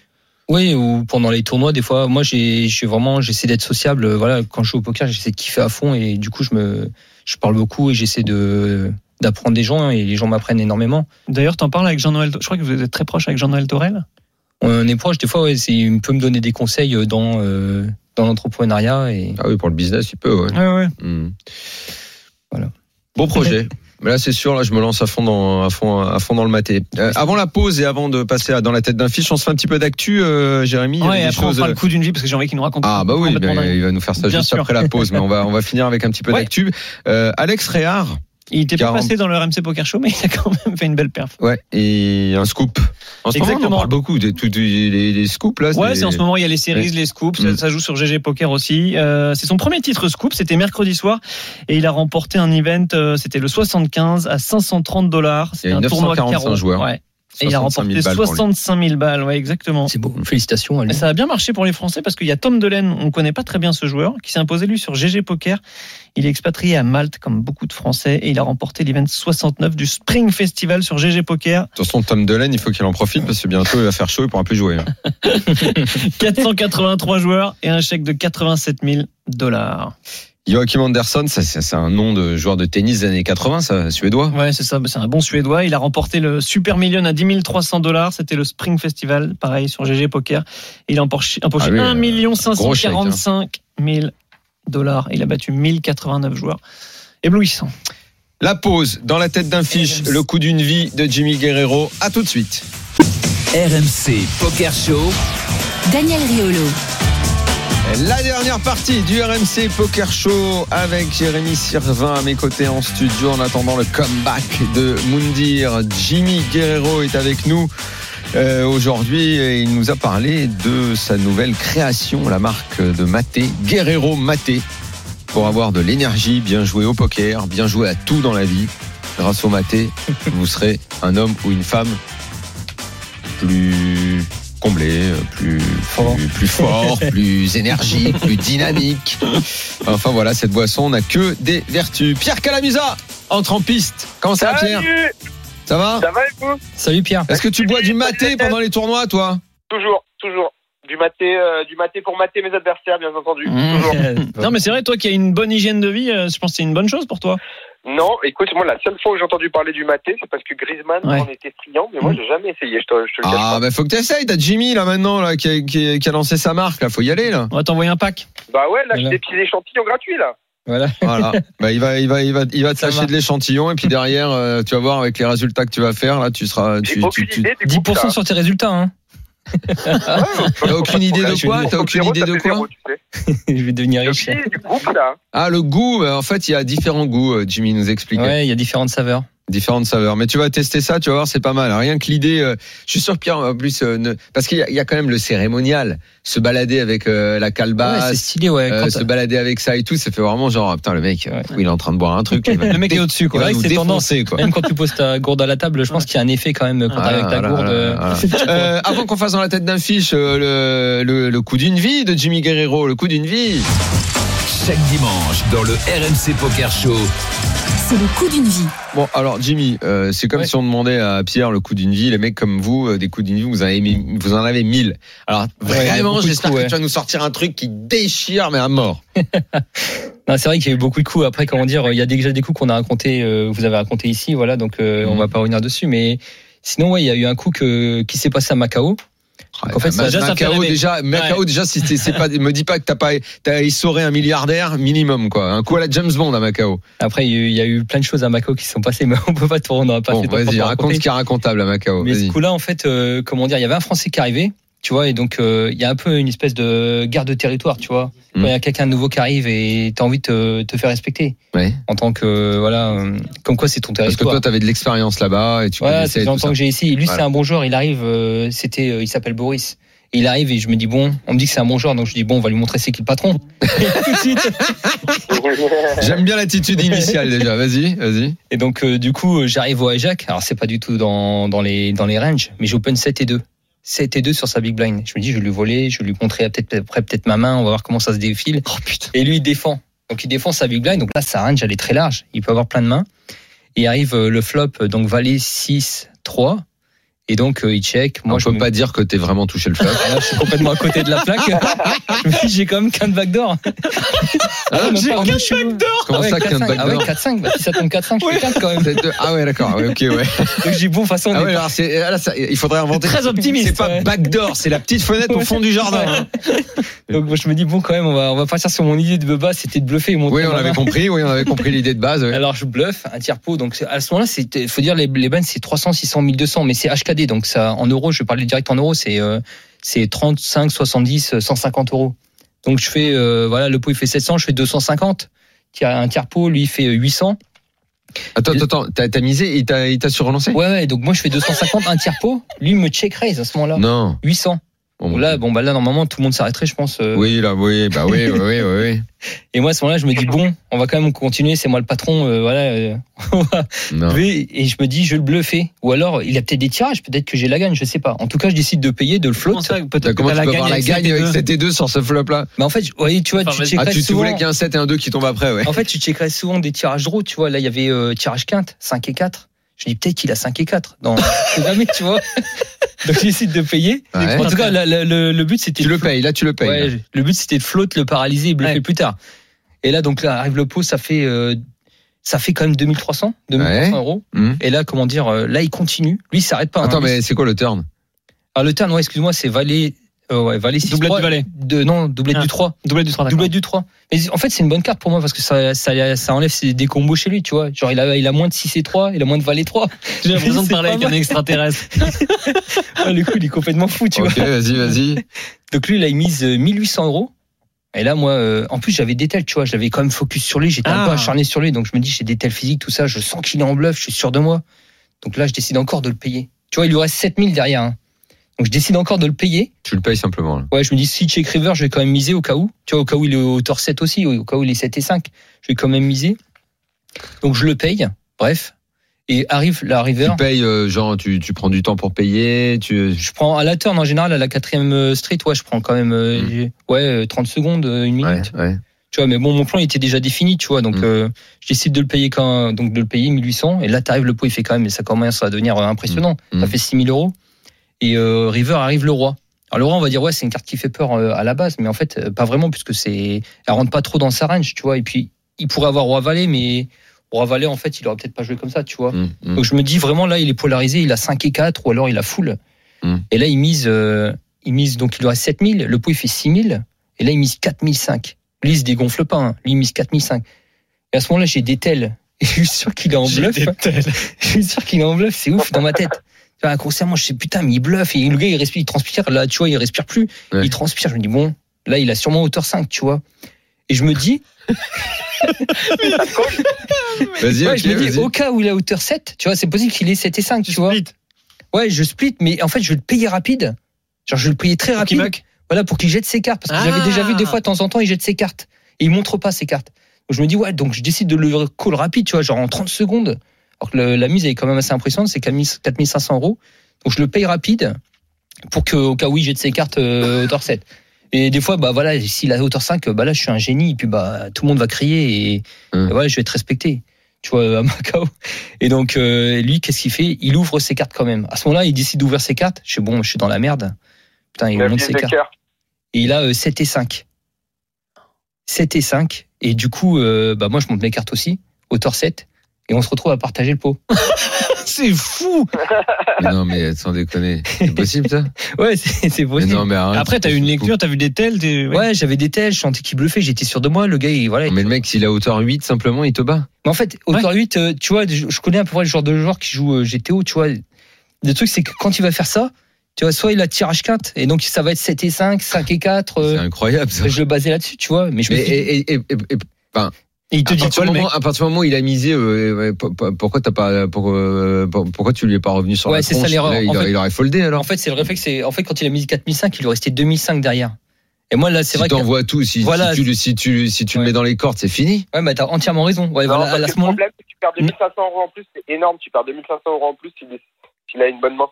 Oui, ou pendant les tournois, des fois, moi, j'ai, j'ai vraiment, j'essaie d'être sociable. euh, Voilà, quand je joue au poker, j'essaie de kiffer à fond et du coup, je me, je parle beaucoup et j'essaie de d'apprendre des gens et les gens m'apprennent énormément. D'ailleurs, t'en parles avec Jean-Noël. Je crois que vous êtes très proche avec Jean-Noël Torel. On est proche, des fois, ouais, c'est, il peut me donner des conseils dans euh, dans l'entrepreneuriat et Ah oui, pour le business, il peut, ouais. Ouais, ouais. Hmm. Voilà. Beau projet. Mais là, c'est sûr, là, je me lance à fond dans, à fond, à fond dans le maté. Euh, avant la pause et avant de passer à dans la tête d'un fiche, on se fait un petit peu d'actu, euh, Jérémy. Il y avait Ouais, et après, on choses, fera euh, le coup d'une vie parce que j'ai envie qu'il nous raconte. Ah bah oui, il va nous faire ça Bien juste sûr. après la pause, mais on va on va finir avec un petit peu Ouais. d'actu. Euh, Alex Réard, Il était pas 40. passé dans le RMC Poker Show, mais il a quand même fait une belle perf. ouais, et un scoop. En ce moment, on Exactement. en parle beaucoup des scoops là. Ouais, c'est en ce moment, il y a les séries, les scoops, ça, Mm. ça joue sur GG Poker aussi. Euh, c'est son premier titre scoop, c'était mercredi soir, et il a remporté un event, euh, c'était le 75 à 530 dollars. C'était un tournoi 945 carreau. joueurs. Ouais. Et il a 65 000 remporté balles pour lui. 65 000 balles, ouais, exactement. c'est beau. Félicitations à lui. Et ça a bien marché pour les Français parce qu'il y a Tom Delaine, on ne connaît pas très bien ce joueur, qui s'est imposé lui sur GG Poker. Il est expatrié à Malte comme beaucoup de Français et il a remporté l'event 69 du Spring Festival sur GG Poker. De toute façon, Tom Delaine, il faut qu'il en profite parce que bientôt il va faire chaud, il pourra plus jouer. hein. 483 joueurs et un chèque de 87 000 dollars. Joachim Anderson, ça, c'est un nom de joueur de tennis des années 80, ça, suédois. Ouais, c'est ça, c'est un bon Suédois. Il a remporté le Super Million à 10 300 dollars. C'était le Spring Festival, pareil, sur GG Poker. Il a empoché, empoché Ah oui, 1 million gros chèque, hein. 545 000 dollars. Il a battu 1089 joueurs. Éblouissant. La pause dans la tête d'un fiche, le coup d'une vie de Jimmy Guerrero. À tout de suite. RMC Poker Show. Daniel Riolo. La dernière partie du RMC Poker Show avec Jérémy Sirvin à mes côtés en studio en attendant le comeback de Moundir. Jimmy Guerrero est avec nous euh, aujourd'hui et il nous a parlé de sa nouvelle création, la marque de Maté, Guerrero Maté, pour avoir de l'énergie, bien jouer au poker, bien jouer à tout dans la vie. Grâce au Maté, vous serez un homme ou une femme plus comblé, euh, plus Fort. plus, plus fort, plus énergique, plus dynamique. Enfin voilà, cette boisson n'a que des vertus. Pierre Calamusa entre en piste. Comment ça va Pierre? Salut Ça va? Ça va et vous? Salut Pierre. Est-ce que tu bois du maté pendant les tournois, toi? Toujours, toujours. Du maté, euh, du maté pour mater mes adversaires, bien entendu. Toujours. Non, mais c'est vrai, toi qui as une bonne hygiène de vie, euh, je pense que c'est une bonne chose pour toi. Non, écoute, moi, la seule fois où j'ai entendu parler du maté, c'est parce que Griezmann Ouais. en était friand, mais moi, j'ai jamais essayé, je te, je te le cache Ah, pas. bah faut que tu essayes. T'as Jimmy là maintenant là, qui, a, qui a- qui a lancé sa marque. Là, faut y aller là. On va t'envoyer un pack. Bah ouais, là, j'ai des petits échantillons gratuits, là. Voilà. Voilà. bah, il va, il va, il va, il va te lâcher de l'échantillon et puis derrière, euh, tu vas voir avec les résultats que tu vas faire là, tu seras. J'ai Tu, aucune tu, tu- idée du groupe, 10% là. sur tes résultats, hein. T'as aucune idée de quoi T'as aucune idée de quoi Je vais devenir riche. aucune idée du groupe, là. Ah, le goût. euh, En fait, il y a différents goûts. euh, Jimmy nous expliquait. Ouais, il y a différentes saveurs. Différentes saveurs. Mais tu vas tester ça, tu vas voir, c'est pas mal. Rien que l'idée, euh, je suis sûr que Pierre, en plus, euh, ne- parce qu'il y, a- il y a quand même le cérémonial, se balader avec euh, la Ouais, calebasse, c'est stylé, ouais. euh, Quand- se balader avec ça et tout, ça fait vraiment genre, ah, putain, le mec, euh, Ouais. il est en train de boire un truc. Le mec est au-dessus, quoi. Ouais, c'est tendance. quoi. Même quand tu poses ta gourde à la table, je pense qu'il y a un effet quand même quand Ah, avec ta gourde. avant qu'on fasse dans la tête d'un fiche euh, le, le, le coup d'une vie de Jimmy Guerrero, le coup d'une vie. Chaque dimanche dans le RMC Poker Show. C'est le coup d'une vie. Bon, alors Jimmy, euh, c'est comme Ouais. si on demandait à Pierre le coup d'une vie. Les mecs comme vous, euh, des coups d'une vie, vous en avez, mis- vous en avez mille. Alors Ouais, vraiment, j'espère coups, que ouais. tu vas nous sortir un truc qui déchire, mais à mort. Non, c'est vrai qu'il y a eu beaucoup de coups. Après, comment dire, il y a déjà des coups qu'on a racontés, euh, vous avez raconté ici, voilà, donc euh, Mhm. on va pas revenir dessus. Mais sinon, ouais, il y a eu un coup que, qui s'est passé à Macao. Ouais, En fait, bah, déjà, ça fait Macao, déjà, Macao, déjà, si c'est pas, me dis pas que t'as pas, t'as essoré un milliardaire minimum, quoi. Un coup à la James Bond à Macao. Après, il y a eu- plein de choses à Macao qui sont passées, mais on peut pas tout, on n'aura pas Bon, vas-y, raconte ce qui est racontable à Macao. Mais ce coup-là, en fait, euh, comment dire, il y avait un Français qui arrivait, tu vois, et donc euh, il y a un peu une espèce de garde de territoire, tu vois. Quand Mm. il y a quelqu'un de nouveau qui arrive et t'as envie de te, te faire respecter Ouais. en tant que voilà, euh, comme quoi c'est ton Parce que territoire. toi, t'avais de l'expérience là-bas et tu Voilà, connaissais c'est longtemps ça. que j'ai ici. Lui, Voilà. c'est un bon joueur. Il arrive, euh, c'était, euh, il s'appelle Boris. Et il arrive et je me dis bon, on me dit que c'est un bon joueur, donc je dis bon, on va lui montrer c'est qui le patron. J'aime bien l'attitude initiale déjà. Vas-y, vas-y. Et donc euh, du coup, j'arrive au hijack. Alors c'est pas du tout dans, dans les dans les ranges, mais j'open 7 et 2. 7 et 2 sur sa big blind. Je me dis je vais lui voler, je vais lui montrer peut-être après peut-être ma main, on va voir comment ça se défile. Oh putain. Et lui il défend. Donc il défend sa big blind. Donc là sa range elle est très large. Il peut avoir plein de mains. Et arrive euh, le flop euh, donc valet 6 3 et donc euh, il check. Moi on je peut me- pas dire que t'es vraiment touché le flop. Là, je suis complètement à côté de la plaque. je me dis, j'ai quand même qu'un backdoor. Ah, même J'ai pas, en qu'un deux cheveux. backdoor. Comment Ah ça, qu'un 4-5. Ah ouais, backdoor 4-5. Bah, si ça tombe 4-5, je fais 4 quand même. Ah ouais, d'accord. Ouais, ok, ouais. Donc dis, bon, façon, on Ah ouais, alors ah là, ça- il faudrait inventer. Très optimiste. C'est pas ouais. backdoor, c'est la petite fenêtre au fond du jardin. hein. Donc moi, je me dis, bon, quand même, on va, on va partir sur mon idée de Beba, c'était de bluffer Oui, on ma avait main. compris. Oui, on avait compris l'idée de base. Alors je bluffe, un tiers pot. Donc à ce moment-là, c'est, faut dire les, les c'est 300, 600, 1200, mais c'est HKD. Donc ça, en euros, je vais parler direct en euros, c'est euh, c'est 35, 70, 150 euros. Donc je fais, euh, voilà, le pot il fait 700, je fais 250. Tiens, Un tiers pot, lui il fait 800. Attends, attends, attends. T'as, misé il t'a surrelancé? Ouais, ouais. Donc moi je fais 250, un tiers pot. Lui il me check raise à ce moment-là. Non. 800. Bon, Donc là, bon bah là normalement tout le monde s'arrêterait, je pense. euh, Oui, là, oui, bah oui, oui, oui, oui. Et moi à ce moment-là, je me dis bon, on va quand même continuer. C'est moi le patron, euh, voilà. euh, et je me dis je vais le bluffer. Ou alors il a peut-être des tirages, peut-être que j'ai la gagne, je sais pas. En tout cas, je décide de payer, de le float. Comment Peut-être que Comment t'as tu la peux avoir la gagne gagne avec avec 7 et 2 sur ce flop-là? Mais en fait, ouais, tu vois, Enfin, tu checkerais Ah, tu, tu souvent. voulais qu'il y ait un 7 et un 2 qui tombent après, ouais. En fait, tu checkerais souvent des tirages draw, tu vois. Là, il y avait euh, tirage quinte, 5 et 4. Je dis peut-être qu'il a 5 et 4. Dans... Jamais, tu vois. Donc, je décide de payer. Ouais. En tout cas, le, le but, c'était Tu de le payes, là, tu le payes. Ouais, le but c'était de float, le paralyser et bluffer Ouais. plus tard. Et là, donc là arrive le pot, ça fait euh, ça fait quand même 2300, 2300 Ouais. euros. Mhm. Et là, comment dire, euh, là il continue. Lui, il s'arrête pas. hein. Attends, mais c'est quoi le turn? Alors le turn, ouais, excuse-moi, c'est valet, euh, ouais, valet 6 Doublette du valet. De, non, doublette Ah, du 3. Doublette du 3, d'accord. Doublette du 3. Mais en fait, c'est une bonne carte pour moi parce que ça, ça, ça enlève ses- des combos chez lui, tu vois. Genre, il a, il a moins de 6 et 3, il a moins de valet 3. J'ai l'impression de parler avec un extraterrestre. Ouais, le coup, il est complètement fou, tu vois. vas-y, vas-y. Donc lui, là, il mise euh, 1800 euros. Et là, moi, euh, en plus, j'avais des tels, tu vois, j'avais quand même focus sur lui, j'étais un Ah. peu acharné sur lui, donc je me dis, j'ai des tels physiques, tout ça, je sens qu'il est en bluff, je suis sûr de moi. Donc là, je décide encore de le payer. Tu vois, il lui reste 7000 derrière. hein. Donc je décide encore de le payer. Tu le payes simplement. là. Ouais, je me dis, si check river, je vais quand même miser au cas où. Tu vois, au cas où il est hauteur 7 aussi, au cas où il est 7 et 5, je vais quand même miser. Donc je le paye, bref. Et arrive la river. Tu payes, euh, genre, tu, tu prends du temps pour payer. Tu... Je prends à la turn en général à la quatrième euh, street, ouais, je prends quand même euh, Mm. ouais euh, 30 secondes, euh, une Ouais, minute. ouais. Tu vois, mais bon, mon plan il était déjà défini, tu vois, donc Mm. euh, je décide de le payer quand donc de le payer 1800 et là t'arrives le pot il fait quand même ça commence à devenir impressionnant. Mm. Ça fait 6000 euros et euh, river arrive le roi. Alors le roi on va dire ouais c'est une carte qui fait peur euh, à la base, mais en fait euh, pas vraiment puisque c'est elle rentre pas trop dans sa range, tu vois, et puis il pourrait avoir roi valet, mais roi valet en fait il aurait peut-être pas joué comme ça, tu vois. Mm, mm. Donc je me dis vraiment là, il est polarisé, il a 5 et 4 ou alors il a full. Mm. Et là, il mise, euh, il mise donc il lui reste 7000, le pot il fait 6000 et là il mise 4005. Lui il se dégonfle pas, hein. lui il mise 4005. Et à ce moment-là, j'ai des tels. Et je suis sûr qu'il est en bluff. Je suis sûr qu'il est en bluff, c'est ouf dans ma tête. Tu vois, Inconsciemment, je sais putain, mais il bluffe et le gars il respire, il transpire. Là, tu vois, il respire plus. Ouais. Il transpire. Je me dis bon, là il a sûrement hauteur 5, tu vois. Et je me dis, Vas-y, ouais, ok, je me dis, vas-y. au cas où il a hauteur 7, tu vois, c'est possible qu'il ait 7 et 5, tu vois. Ouais, je split, mais en fait, je vais le payer rapide. Genre, je vais le payer très rapide. Voilà, pour qu'il jette ses cartes. Parce que Ah. j'avais déjà vu des fois, de temps en temps, il jette ses cartes. Et il montre pas ses cartes. Donc, je me dis, ouais, donc je décide de le call rapide, tu vois, genre en 30 secondes. Alors que le- la mise est quand même assez impressionnante, c'est 4500 euros. Donc, je le paye rapide pour que, au cas où il jette ses cartes euh, hauteur 7. Et des fois, bah voilà, s'il a hauteur 5, bah là, je suis un génie. Et puis, bah, tout le monde va crier et, et voilà, je vais être respecté. Tu vois, à Macao. Et donc, euh, lui, qu'est-ce qu'il fait? Il ouvre ses cartes quand même. À ce moment-là, il décide d'ouvrir ses cartes. Je suis bon, je suis dans la merde. Putain, il monte ses cartes. cœurs. Et il a euh, 7 et 5. 7 et 5. Et du coup, euh, bah moi, je monte mes cartes aussi, hauteur 7. Et on se retrouve à partager le pot. C'est fou Mais non, mais sans déconner. C'est possible, ça? Ouais, c'est c'est Mais possible. non, mais arrête, Après, t'as eu une fou. lecture, t'as vu des tels, t'es- ouais. Ouais, j'avais des tels, je sentais qu'il bluffait, j'étais sûr de moi. Le gars, il, voilà. il- Mais le mec, s'il a hauteur 8, simplement, il te bat. Mais en fait, hauteur 8, euh, tu vois, je connais à peu près le genre de joueur qui joue euh, GTO, tu vois. Le truc, c'est que quand il va faire ça, tu vois, soit il a tirage quinte, et donc ça va être 7 et 5, 5 et 4. euh, C'est incroyable, ça. je le basais là-dessus, tu vois. Mais je me Mais, suis dit- et, et, et, et- Et il te à, dit partir quoi, moment, à partir du moment où il a misé, euh, ouais, pour- pour- pourquoi t'as pas, pour- euh, pour- pourquoi tu lui es pas revenu sur Ouais, la c'est ça l'erreur. Là, il, aurait- fait- il aurait foldé alors. En fait, c'est le réflexe. C'est en fait quand il a mis 4005, il lui restait 2005 derrière. Et moi là, c'est si vrai que t'envoies tout, si, Voilà. si tu, le- si tu, si tu le mets dans les cordes, c'est fini. ouais, bah t'as entièrement raison. Ouais, Non, voilà, à le problème, c'est que tu perds 2500 euros en plus, c'est énorme. Tu perds 2500 euros en plus s'il s'il a une bonne main.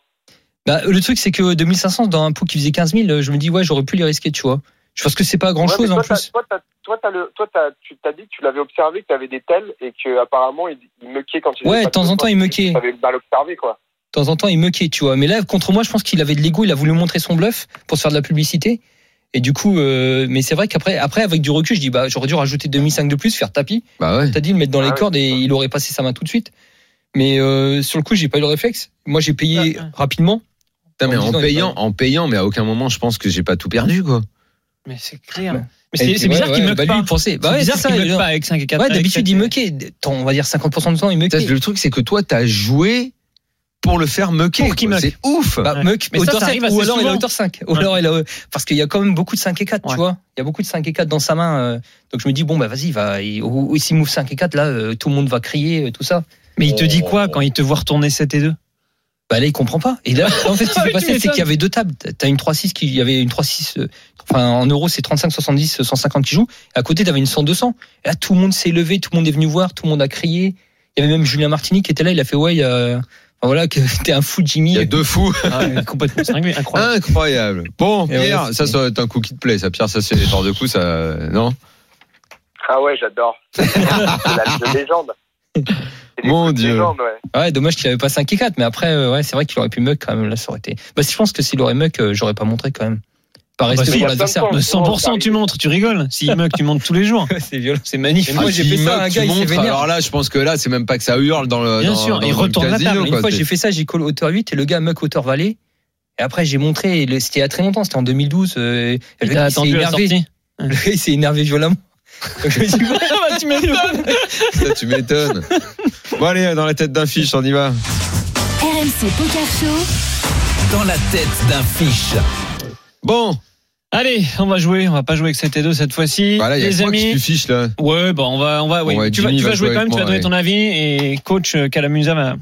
Bah, le truc, c'est que 2500 dans un pot qui faisait 15 000, je me dis ouais, j'aurais pu les risquer, tu vois. Je pense que c'est pas grand Ouais, chose mais en plus. Toi, t'as- toi, le, toi, t'as- tu t'as dit que tu l'avais observé, que tu avais des tels et que apparemment il, il mequait quand il Ouais, de temps en temps, il mequait. Tu avais mal observé, quoi. De temps en temps, il mequait, tu vois. Mais là, contre moi, je pense qu'il avait de l'ego, il a voulu montrer son bluff pour se faire de la publicité. Et du coup, euh, mais c'est vrai qu'après, après, avec du recul, je dis bah j'aurais dû rajouter 2005 de plus, faire tapis. Bah ouais. T'as dit le mettre dans Ah les ouais, cordes et il aurait passé sa main tout de suite. Mais euh, sur le coup, j'ai pas eu le réflexe. Moi, j'ai payé Ah, ah. rapidement. Putain, mais En en disant, payant, en payant, mais à aucun moment, je pense que j'ai pas tout perdu, quoi. Mais c'est clair. Ouais. Mais c'est bizarre ouais, qu'il ouais, meuk bah, lui, pas. il pensait. Bah C'est ouais, bizarre c'est qu'il ça. meuk pas avec 5 et 4. Ouais, d'habitude, il mequait. On va dire 50% du temps, il Ça, mequait. Le truc, c'est que toi, t'as joué pour le faire muck. C'est ouf. Bah, Ouais. muck, Mais ça, hauteur ça 7, arrive ou assez alors il a souvent. hauteur 5. Ou Ouais. alors il a, parce qu'il y a quand même beaucoup de 5 et 4, Ouais. tu vois. Il y a beaucoup de 5 et 4 dans sa main. euh, donc je me dis, bon, bah vas-y, va, il- s'il move 5 et 4, là, euh, tout le monde va crier, euh, tout ça. Mais il te dit quoi quand il te voit retourner 7 et 2 Bah là, il comprend pas. Et là, en fait, ce qui s'est passé, c'est qu'il y avait deux tables. T'as une 3-6 qui, il y avait une 3-6, euh, enfin, en euros, c'est 35, 70, 150 qui jouent. Et à côté, t'avais une 100, 200. Et là, tout le monde s'est levé, tout le monde est venu voir, tout le monde a crié. Il y avait même Julien Martini qui était là, il a fait, ouais, il y a, enfin, voilà, que t'es un fou, Jimmy. Il y a deux fous. ah, ouais, Complètement cinglé, incroyable. Incroyable. Bon, Et ouais, Pierre, c'est- ça, être un coup qui te plaît. Ça, Pierre, ça, c'est hors de coup, ça, non? Ah ouais, j'adore. c'est la de légende. Mon Dieu. légende, ouais. Ouais, dommage qu'il avait pas 5 et 4, mais après, euh, ouais, c'est vrai qu'il aurait pu muck quand même, là, ça aurait été. Bah, je pense que s'il aurait muck, euh, j'aurais pas montré quand même. Pas Bah, rester si, pour l'adversaire. plein de Mais 100% tu montres, tu rigoles. S'il meuk, tu montres tous les jours. c'est violent. C'est magnifique. Et moi, Ah, j'ai fait ça, moque, un gars, il s'est montres, vénère. Alors là, je pense que là, c'est même pas que ça hurle dans le. Bien dans- sûr, dans il retourne la table. Une fois, j'ai fait ça, j'ai call hauteur 8 et le gars muck hauteur valet. Et après, j'ai montré, c'était il y a très longtemps, c'était en 2012. euh, et Il s'est attendu la énervé. sortie. Le gars, il s'est énervé violemment. Donc, je me dis, ouais, bah, tu m'étonnes. Ça, tu m'étonnes. Bon, allez, dans la tête d'un fiche, on y va. RMC Poker Show. Dans la tête d'un fiche. Bon, Allez, on va jouer. On va pas jouer avec 7 et 2 cette fois-ci. voilà, il y a les amis. tu fiches là. Ouais, bon, on va, on va, oui. Bon, ouais, tu vas, tu jouer jouer quand même, tu vas donner ouais. ton avis et coach euh, Calamusa va,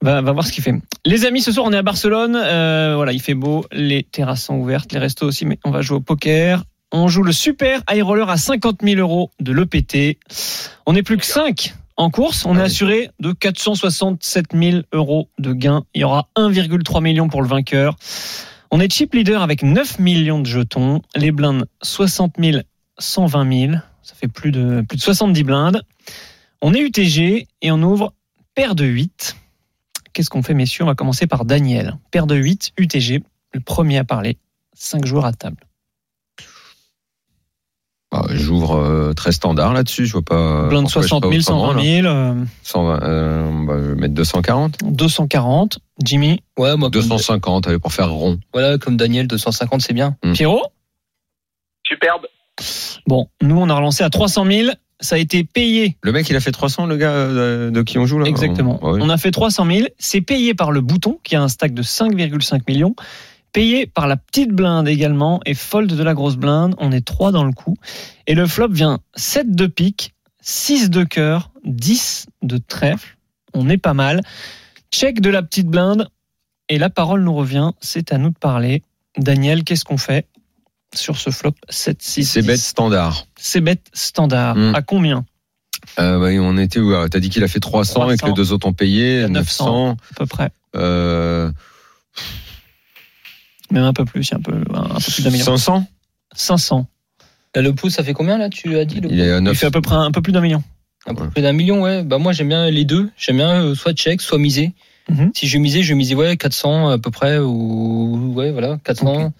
va, va voir ce qu'il fait. Les amis, ce soir, on est à Barcelone. Euh, voilà, il fait beau. Les terrasses sont ouvertes, les restos aussi, mais on va jouer au poker. On joue le super high roller à 50 000 euros de l'EPT. On n'est plus que 5 en course. On Ah est assuré de 467 000 euros de gains. Il y aura 1,3 million pour le vainqueur. On est chip leader avec 9 millions de jetons. Les blindes 60 000, 120 000. Ça fait plus de, plus de 70 blindes. On est UTG et on ouvre paire de 8. Qu'est-ce qu'on fait, messieurs? On va commencer par Daniel. Paire de 8, UTG. Le premier à parler. 5 joueurs à table. Bah, J'ouvre euh, très standard là-dessus. Je vois pas. Blinde pourquoi je 60 ferais 000, autrement, 120 là. 000. euh, 120, euh, bah, je vais mettre 240. 240. Jimmy. Ouais, moi, comme, 250, allez, pour faire rond. voilà, comme Daniel, 250, c'est bien. Mm. Pierrot? Superbe. Bon, nous, on a relancé à 300 000. Ça a été payé. Le mec, il a fait 300, le gars euh, de qui on joue là? Exactement. Oui. On a fait 300 000. C'est payé par le bouton, qui a un stack de 5,5 millions. Payé par la petite blinde également et fold de la grosse blinde. On est 3 dans le coup. Et le flop vient 7 de pique, 6 de cœur, 10 de trèfle. On est pas mal. Check de la petite blinde. Et la parole nous revient. C'est à nous de parler. Daniel, qu'est-ce qu'on fait sur ce flop 7, 6, C'est bête standard. C'est bête standard. Mm. À combien? Euh, bah, on était où? Euh, T'as dit qu'il a fait 300, et que 300. les deux autres ont payé Il y a 900. À peu près. Euh, Même un peu plus, un peu, un peu plus d'un million. 500 500. Là, le pouce, ça fait combien, là, tu as dit le Il est à Il 9. fait à peu près un peu plus d'un million. Un peu plus d'un million, ouais. Bah, moi, j'aime bien les deux. J'aime bien euh, soit check, soit miser. Mhm. Si je misais, je misais, ouais, 400 à peu près, ou, ouais, voilà, 400.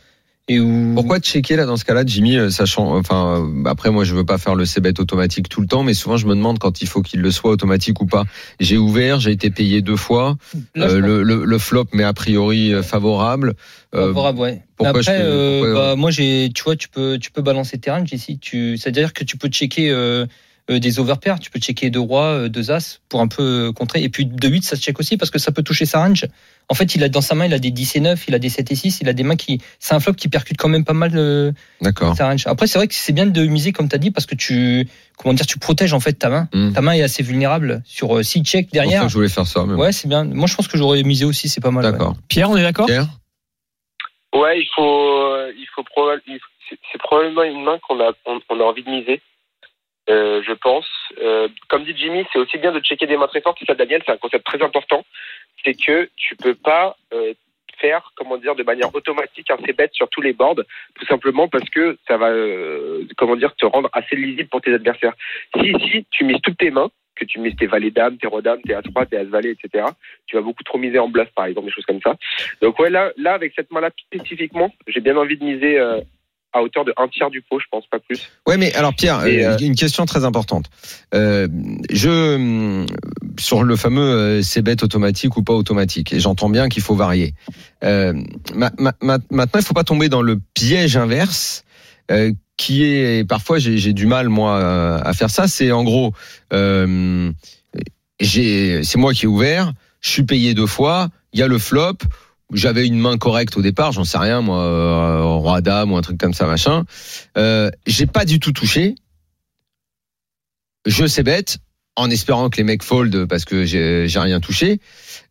Et où... Pourquoi checker là dans ce cas-là, Jimmy, euh, sachant, enfin, euh, après moi je veux pas faire le c-bet automatique tout le temps, mais souvent je me demande quand il faut qu'il le soit automatique ou pas. J'ai ouvert, j'ai été payé deux fois, Là, euh, le, le, le flop mais a priori euh, favorable. Euh, Favorable, ouais. pourquoi Après, euh, pourquoi- bah, moi, j'ai, tu vois, tu peux, tu peux balancer tes ranges ici. Tu, c'est-à-dire que tu peux checker euh, euh, des overpairs. Tu peux checker deux rois, euh, deux as pour un peu euh, contrer. Et puis de 8, ça se check aussi parce que ça peut toucher sa range. En fait, il a dans sa main, il a des 10 et 9, il a des 7 et 6, il a des mains qui, c'est un flop qui percute quand même pas mal euh, D'accord. sa range. Après, c'est vrai que c'est bien de miser comme tu as dit parce que tu, comment dire, tu protèges en fait ta main. Hmm. Ta main est assez vulnérable sur euh, si check C'est pour ça derrière. que je voulais faire ça. mais. Ouais, c'est bien. Moi, je pense que j'aurais misé aussi, c'est pas mal. ouais. D'accord. Pierre, on est d'accord? Pierre? Ouais, il faut, euh, il faut proba- il faut- c'est c'est probablement une main qu'on a, on, on a envie de miser. Euh, je pense. Euh, comme dit Jimmy, c'est aussi bien de checker des mains très fortes. Et ça, Daniel, c'est un concept très important. C'est que tu peux pas euh, faire, comment dire, de manière automatique un c-bet sur tous les boards, tout simplement parce que ça va, euh, comment dire, te rendre assez lisible pour tes adversaires. Si, si tu mises toutes tes mains, que tu mises tes valets dames, tes rois dames, tes as-3, tes as-valets, etc., tu vas beaucoup trop miser en bluff, par exemple, des choses comme ça. Donc ouais, là, là avec cette main-là spécifiquement, j'ai bien envie de miser euh, à hauteur de un tiers du pot, je pense pas plus. Ouais, mais alors Pierre, Et, euh, euh, une question très importante. Euh, je sur le fameux c'est bête automatique ou pas automatique, et j'entends bien qu'il faut varier. Euh, ma- ma- ma- maintenant, il faut pas tomber dans le piège inverse. qui est parfois j'ai du mal moi à faire ça. C'est en gros, c'est moi qui ai ouvert, je suis payé deux fois, il y a le flop. J'avais une main correcte au départ, j'en sais rien moi, euh, roi dame ou un truc comme ça machin. Euh, j'ai pas du tout touché. Je sais bête en espérant que les mecs fold parce que j'ai rien touché.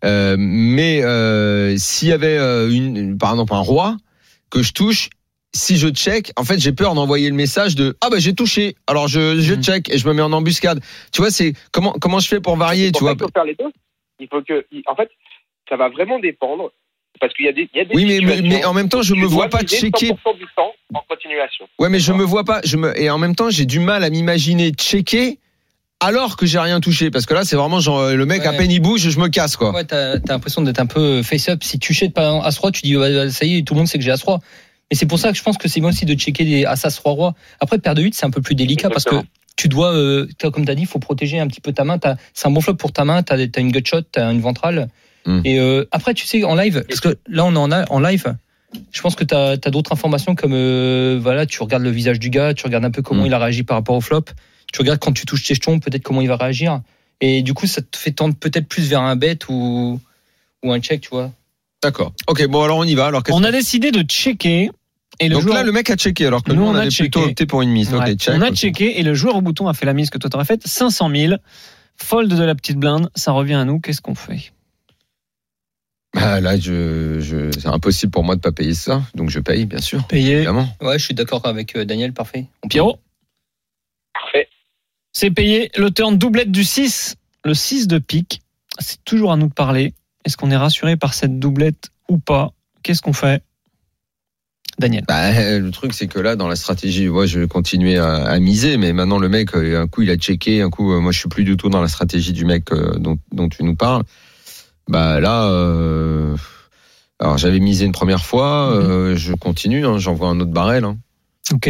Euh, mais euh, s'il y avait euh, une, par exemple un roi que je touche, si je check, en fait j'ai peur d'envoyer le message de ah bah j'ai touché, alors je, je Mhm. check et je me mets en embuscade. Tu vois c'est comment comment je fais pour varier, tu vois? faut faire les deux. Il faut que, en fait, ça va vraiment dépendre parce qu'il y a des, il y a des Oui mais, en même temps je me vois pas checker 100% du temps en continuation. Ouais, mais je me vois pas. Je me et en même temps, j'ai du mal à m'imaginer checker alors que j'ai rien touché parce que là, c'est vraiment genre euh, le mec à Ouais. peine il bouge, je me casse quoi. Ouais, t'as t'as l'impression d'être un peu face-up. Si tu jettes pas As-Roi, tu dis, bah, ça y est, tout le monde sait que j'ai As-Roi. Mais c'est pour ça que je pense que c'est bien aussi de checker des As-As Roi-Roi. Après, paire de 8, c'est un peu plus délicat parce que tu dois, euh, t'as- comme tu as dit, il faut protéger un petit peu ta main. T'as- C'est un bon flop pour ta main, tu as, une gut shot, tu as une ventrale. Mm. Et euh, après, tu sais, en live, parce que là, on est en, a- en live. Je pense que tu as, d'autres informations comme euh, voilà, tu regardes le visage du gars, tu regardes un peu comment Mm. il a réagi par rapport au flop. Tu regardes quand tu touches tes jetons, peut-être comment il va réagir. Et du coup, ça te fait tendre peut-être plus vers un bet ou, ou un check, tu vois. D'accord. Ok, bon alors on y va. Alors qu'est-ce On a décidé de checker. Et le donc joueur, là, le mec a checké alors que Nous, nous, on on, a avait plutôt opté pour une mise. Ouais. Ok, check. on a checké et le joueur au bouton a fait la mise que toi t'aurais faite. 500 000. Fold de la petite blinde. Ça revient à nous. Qu'est-ce qu'on fait? Ah, là, je, je, c'est impossible pour moi de pas payer ça, donc je paye bien sûr, Payer. évidemment. Ouais, je suis d'accord avec euh, Daniel, parfait. Pierrot Parfait. C'est payé. Le turn doublette du 6. Le 6 de pique. C'est toujours à nous de parler. Est-ce qu'on est rassuré par cette doublette ou pas? Qu'est-ce qu'on fait? Daniel. Bah, le truc, c'est que là, dans la stratégie, moi, je vais continuer à, à miser, mais maintenant, le mec, euh, un coup, il a checké, un coup, euh, moi, je suis plus du tout dans la stratégie du mec euh, dont, dont tu nous parles. Bah, là, euh, alors, j'avais misé une première fois, euh, je continue, hein, j'envoie un autre barrel. Hein. Ok.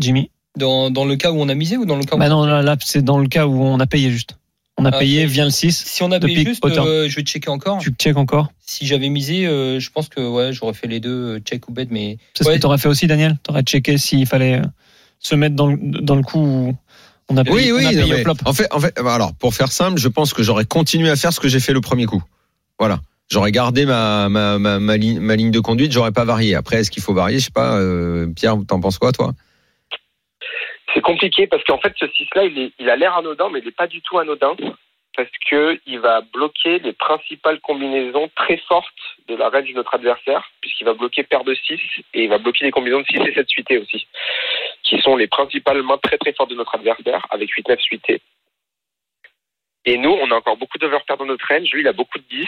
Jimmy? Dans, dans le cas où on a misé ou dans le cas où Bah non, là, là, c'est dans le cas où on a payé juste. On a Ah, payé, vient le 6. Si on a payé juste, euh, je vais checker encore. Tu check encore? Si j'avais misé, euh, je pense que ouais, j'aurais fait les deux, check ou bet, mais C'est ce que tu aurais fait aussi, Daniel? Tu aurais checké s'il fallait se mettre dans le, dans le coup où on a payé, Oui, on oui, a non, payé au flop. en fait, en fait, bah, alors, pour faire simple, je pense que j'aurais continué à faire ce que j'ai fait le premier coup. Voilà. J'aurais gardé ma, ligne, de conduite, j'aurais pas varié. Après, est-ce qu'il faut varier? Je sais pas. Euh, Pierre, t'en penses quoi, toi? C'est compliqué parce qu'en fait, ce 6-là, il, a l'air anodin, mais il n'est pas du tout anodin. Parce que il va bloquer les principales combinaisons très fortes de la range de notre adversaire, puisqu'il va bloquer paire de 6 et il va bloquer les combinaisons de 6 et 7 suités aussi, qui sont les principales mains très très fortes de notre adversaire, avec 8-9 suités. Et nous, on a encore beaucoup d'overpair dans notre range. Lui, il a beaucoup de 10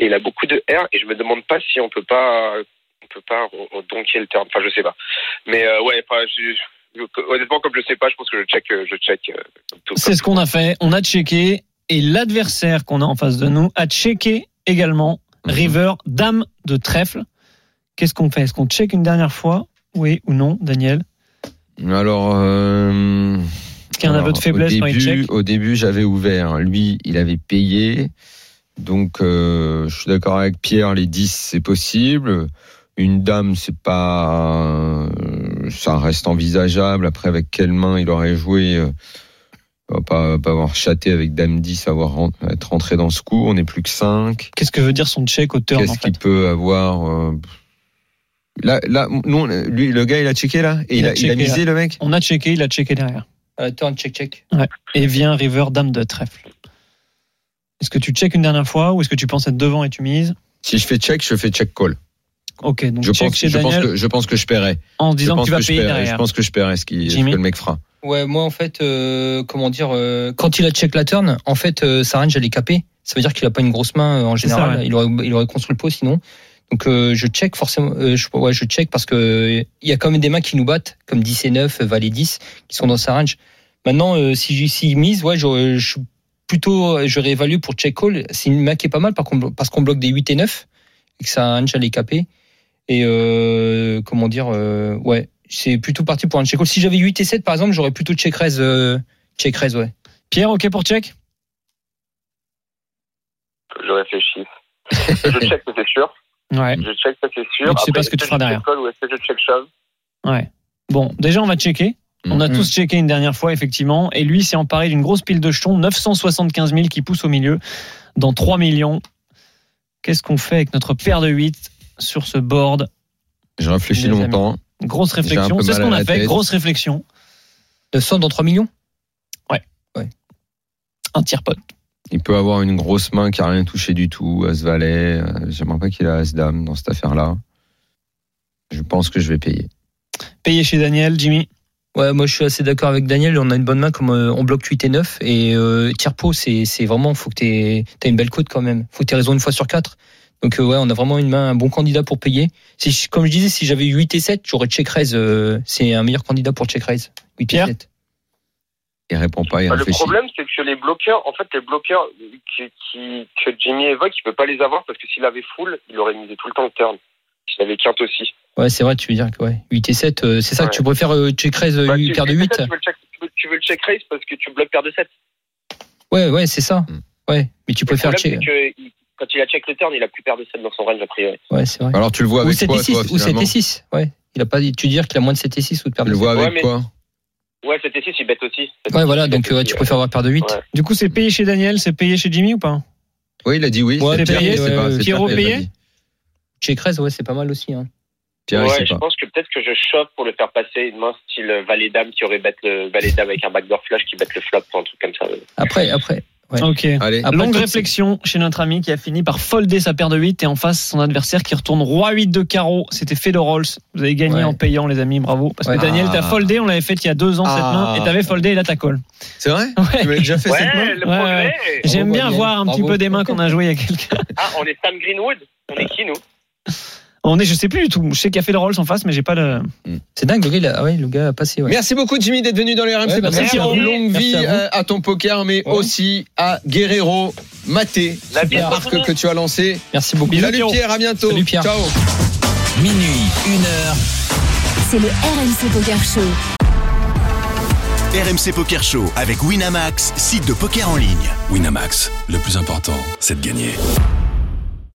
et il a beaucoup de R. Et je me demande pas si on peut pas, on peut pas donker le turn. Enfin, je sais pas. Mais euh, ouais, enfin, je- je- honnêtement, comme je sais pas, je pense que je check, euh, je check. euh. C'est ce qu'on a fait. On a checké et l'adversaire qu'on a en face de nous a checké également Mhm. River, dame de trèfle. Qu'est-ce qu'on fait? Est-ce qu'on check une dernière fois? Oui ou non, Daniel? Alors, euh, qu'il y a un aveu de faiblesse au quand il début, check au début, j'avais ouvert. Lui, il avait payé. Donc, euh, je suis d'accord avec Pierre. Les 10, c'est possible. Une dame, c'est pas, euh, ça reste envisageable. Après, avec quelle main il aurait joué euh, on va pas, pas avoir chaté avec dame 10, avoir être rentré dans ce coup. On n'est plus que 5. Qu'est-ce que veut dire son check au turn Qu'est-ce qu'il peut avoir euh, Là, là, nous, on- lui, le gars, il a checké là? Et Il il, a a, il a checké, misé le mec? On a checké, il a checké derrière. Euh, turn check check. Et vient River, dame de trèfle. Est-ce que tu check une dernière fois ou est-ce que tu penses être devant et tu mises? Si je fais check, je fais check call. Ok, donc Je check pense, chez je pense Daniel que je pense que je paierai. en Je disant que pense tu vas que je payer paierai. Je derrière. pense que je paierai ce, qui, ce que le mec fera. Ouais, moi en fait, euh, comment dire, euh, quand il a check la turn, en fait, euh, sa range elle est capée. Ça veut dire qu'il a pas une grosse main euh, en ça, général. ouais. Il aurait, il aurait construit le pot sinon. Donc euh, je check forcément. euh, ouais, je check parce que euh, il y a quand même des mains qui nous battent, comme 10 et 9, euh, Valet 10, qui sont dans sa range. Maintenant, euh, si j'y- s'il mise, ouais, je, je plutôt, je réévalue pour check call. C'est une main qui est pas mal parce qu'on bloque des 8 et 9 et que sa range elle est. Et euh, comment dire, euh, ouais, c'est plutôt parti pour un check call. Si j'avais 8 et 7 par exemple, j'aurais plutôt check raise, euh, check raise, ouais. Pierre, ok pour check? Je réfléchis. je check, c'est sûr. Ouais. Je check, ça c'est sûr. Mais tu sais Après, pas ce que tu feras derrière. call Ou est-ce que je check shove Ouais. Bon, déjà, on va checker. On a Mhm. tous checké une dernière fois, effectivement. Et lui s'est emparé d'une grosse pile de jetons, 975 000 qui poussent au milieu, dans 3 millions. Qu'est-ce qu'on fait avec notre paire de 8 sur ce board? J'ai réfléchi longtemps. Grosse réflexion. C'est ce qu'on a fait. tête. Grosse réflexion. 900 dans 3 millions? Un tir pot. Il peut avoir une grosse main qui a rien touché du tout, As Valet. euh, J'aimerais pas qu'il ait As Dame dans cette affaire-là. Je pense que je vais payer. Payé chez Daniel, Jimmy. Ouais, moi je suis assez d'accord avec Daniel. On a une bonne main comme euh, on bloque 8 et 9. Et euh, tir pot, c'est c'est vraiment, faut que tu aies une belle cote quand même. Faut que tu raison une fois sur 4. Donc euh, ouais, on a vraiment une main, un bon candidat pour payer. Si, comme je disais, si j'avais 8 et 7, j'aurais check raise. euh, c'est un meilleur candidat pour check raise. 8 Pierre et 7. Il répond pas, il Bah, le réfléchit. problème, c'est que les bloqueurs, en fait, les bloqueurs qui, qui- que Jimmy évoque, il peut pas les avoir parce que s'il avait full, il aurait misé tout le temps le turn. S'il avait quinte aussi. Ouais, c'est vrai, tu veux dire que ouais, 8 et 7, euh, c'est ça Ouais. que tu préfères euh, check raise euh, Bah, tu- paire de tu- 8 Tu veux, le check, tu, veux, tu veux le check raise parce que tu bloques paire de 7. Ouais, ouais, c'est ça. Hmm. Ouais, mais tu Le préfères problème, check. c'est que quand il a check le turn, il a plus paire de 7 dans son range a priori. Ouais, c'est vrai. Alors tu le vois Ou avec 7 quoi, et 6, toi, ou 7 finalement et 6. Ouais. Il a pas dit, tu veux dire qu'il a moins de 7 et 6 ou de paire Tu de le 7. vois Ouais, avec mais- quoi Ouais, 7 et 6, il bête aussi. Ouais, voilà, Il donc ouais, tu ouais. préfères avoir paire de 8. Ouais. Du coup, c'est payé chez Daniel, c'est payé chez Jimmy ou pas Oui, il a dit oui. Ouais, c'est c'est payé, mais c'est ouais, pas- c'est Pierrot payé. Check raise, ouais, c'est pas mal aussi. Hein. Pierre, ouais, je pas. pense que peut-être que je chauffe pour le faire passer une main style valet dame qui aurait bête le valet dame avec un backdoor flash qui bête le flop ou un truc comme ça. Après, après, Ouais. Ok. Allez. Après, Longue réflexion chez notre ami qui a fini par folder sa paire de 8 et en face son adversaire qui retourne roi 8 de carreau. C'était Fedor Rolls. Vous avez gagné Ouais. en payant les amis, bravo. Parce Ouais. que Daniel, Ah. t'as foldé, on l'avait fait il y a deux ans cette Ah. main et t'avais foldé et là t'as call. C'est vrai? Ouais. Tu m'avais déjà fait cette main? J'aime bien Daniel. voir un petit Bravo. peu des mains qu'on a joué il y a quelques. Ah, on est Sam Greenwood On est qui, nous On est, je sais plus du tout. Je sais qu'il y a Fedor Rolls en face, mais j'ai pas le. C'est dingue, le gars, il a, ah ouais, le gars a passé. Ouais. Merci beaucoup Jimmy d'être venu dans le RMC. Ouais, merci à vous. Longue Merci vie à ton poker, mais Ouais. aussi à Guerrero Maté, La bise, marque que tu as lancé. Merci beaucoup. Salut Pierre, à bientôt. Salut, Pierre. Ciao. Minuit, une heure. C'est le RMC Poker Show. RMC Poker Show avec Winamax, site de poker en ligne. Winamax, le plus important, c'est de gagner.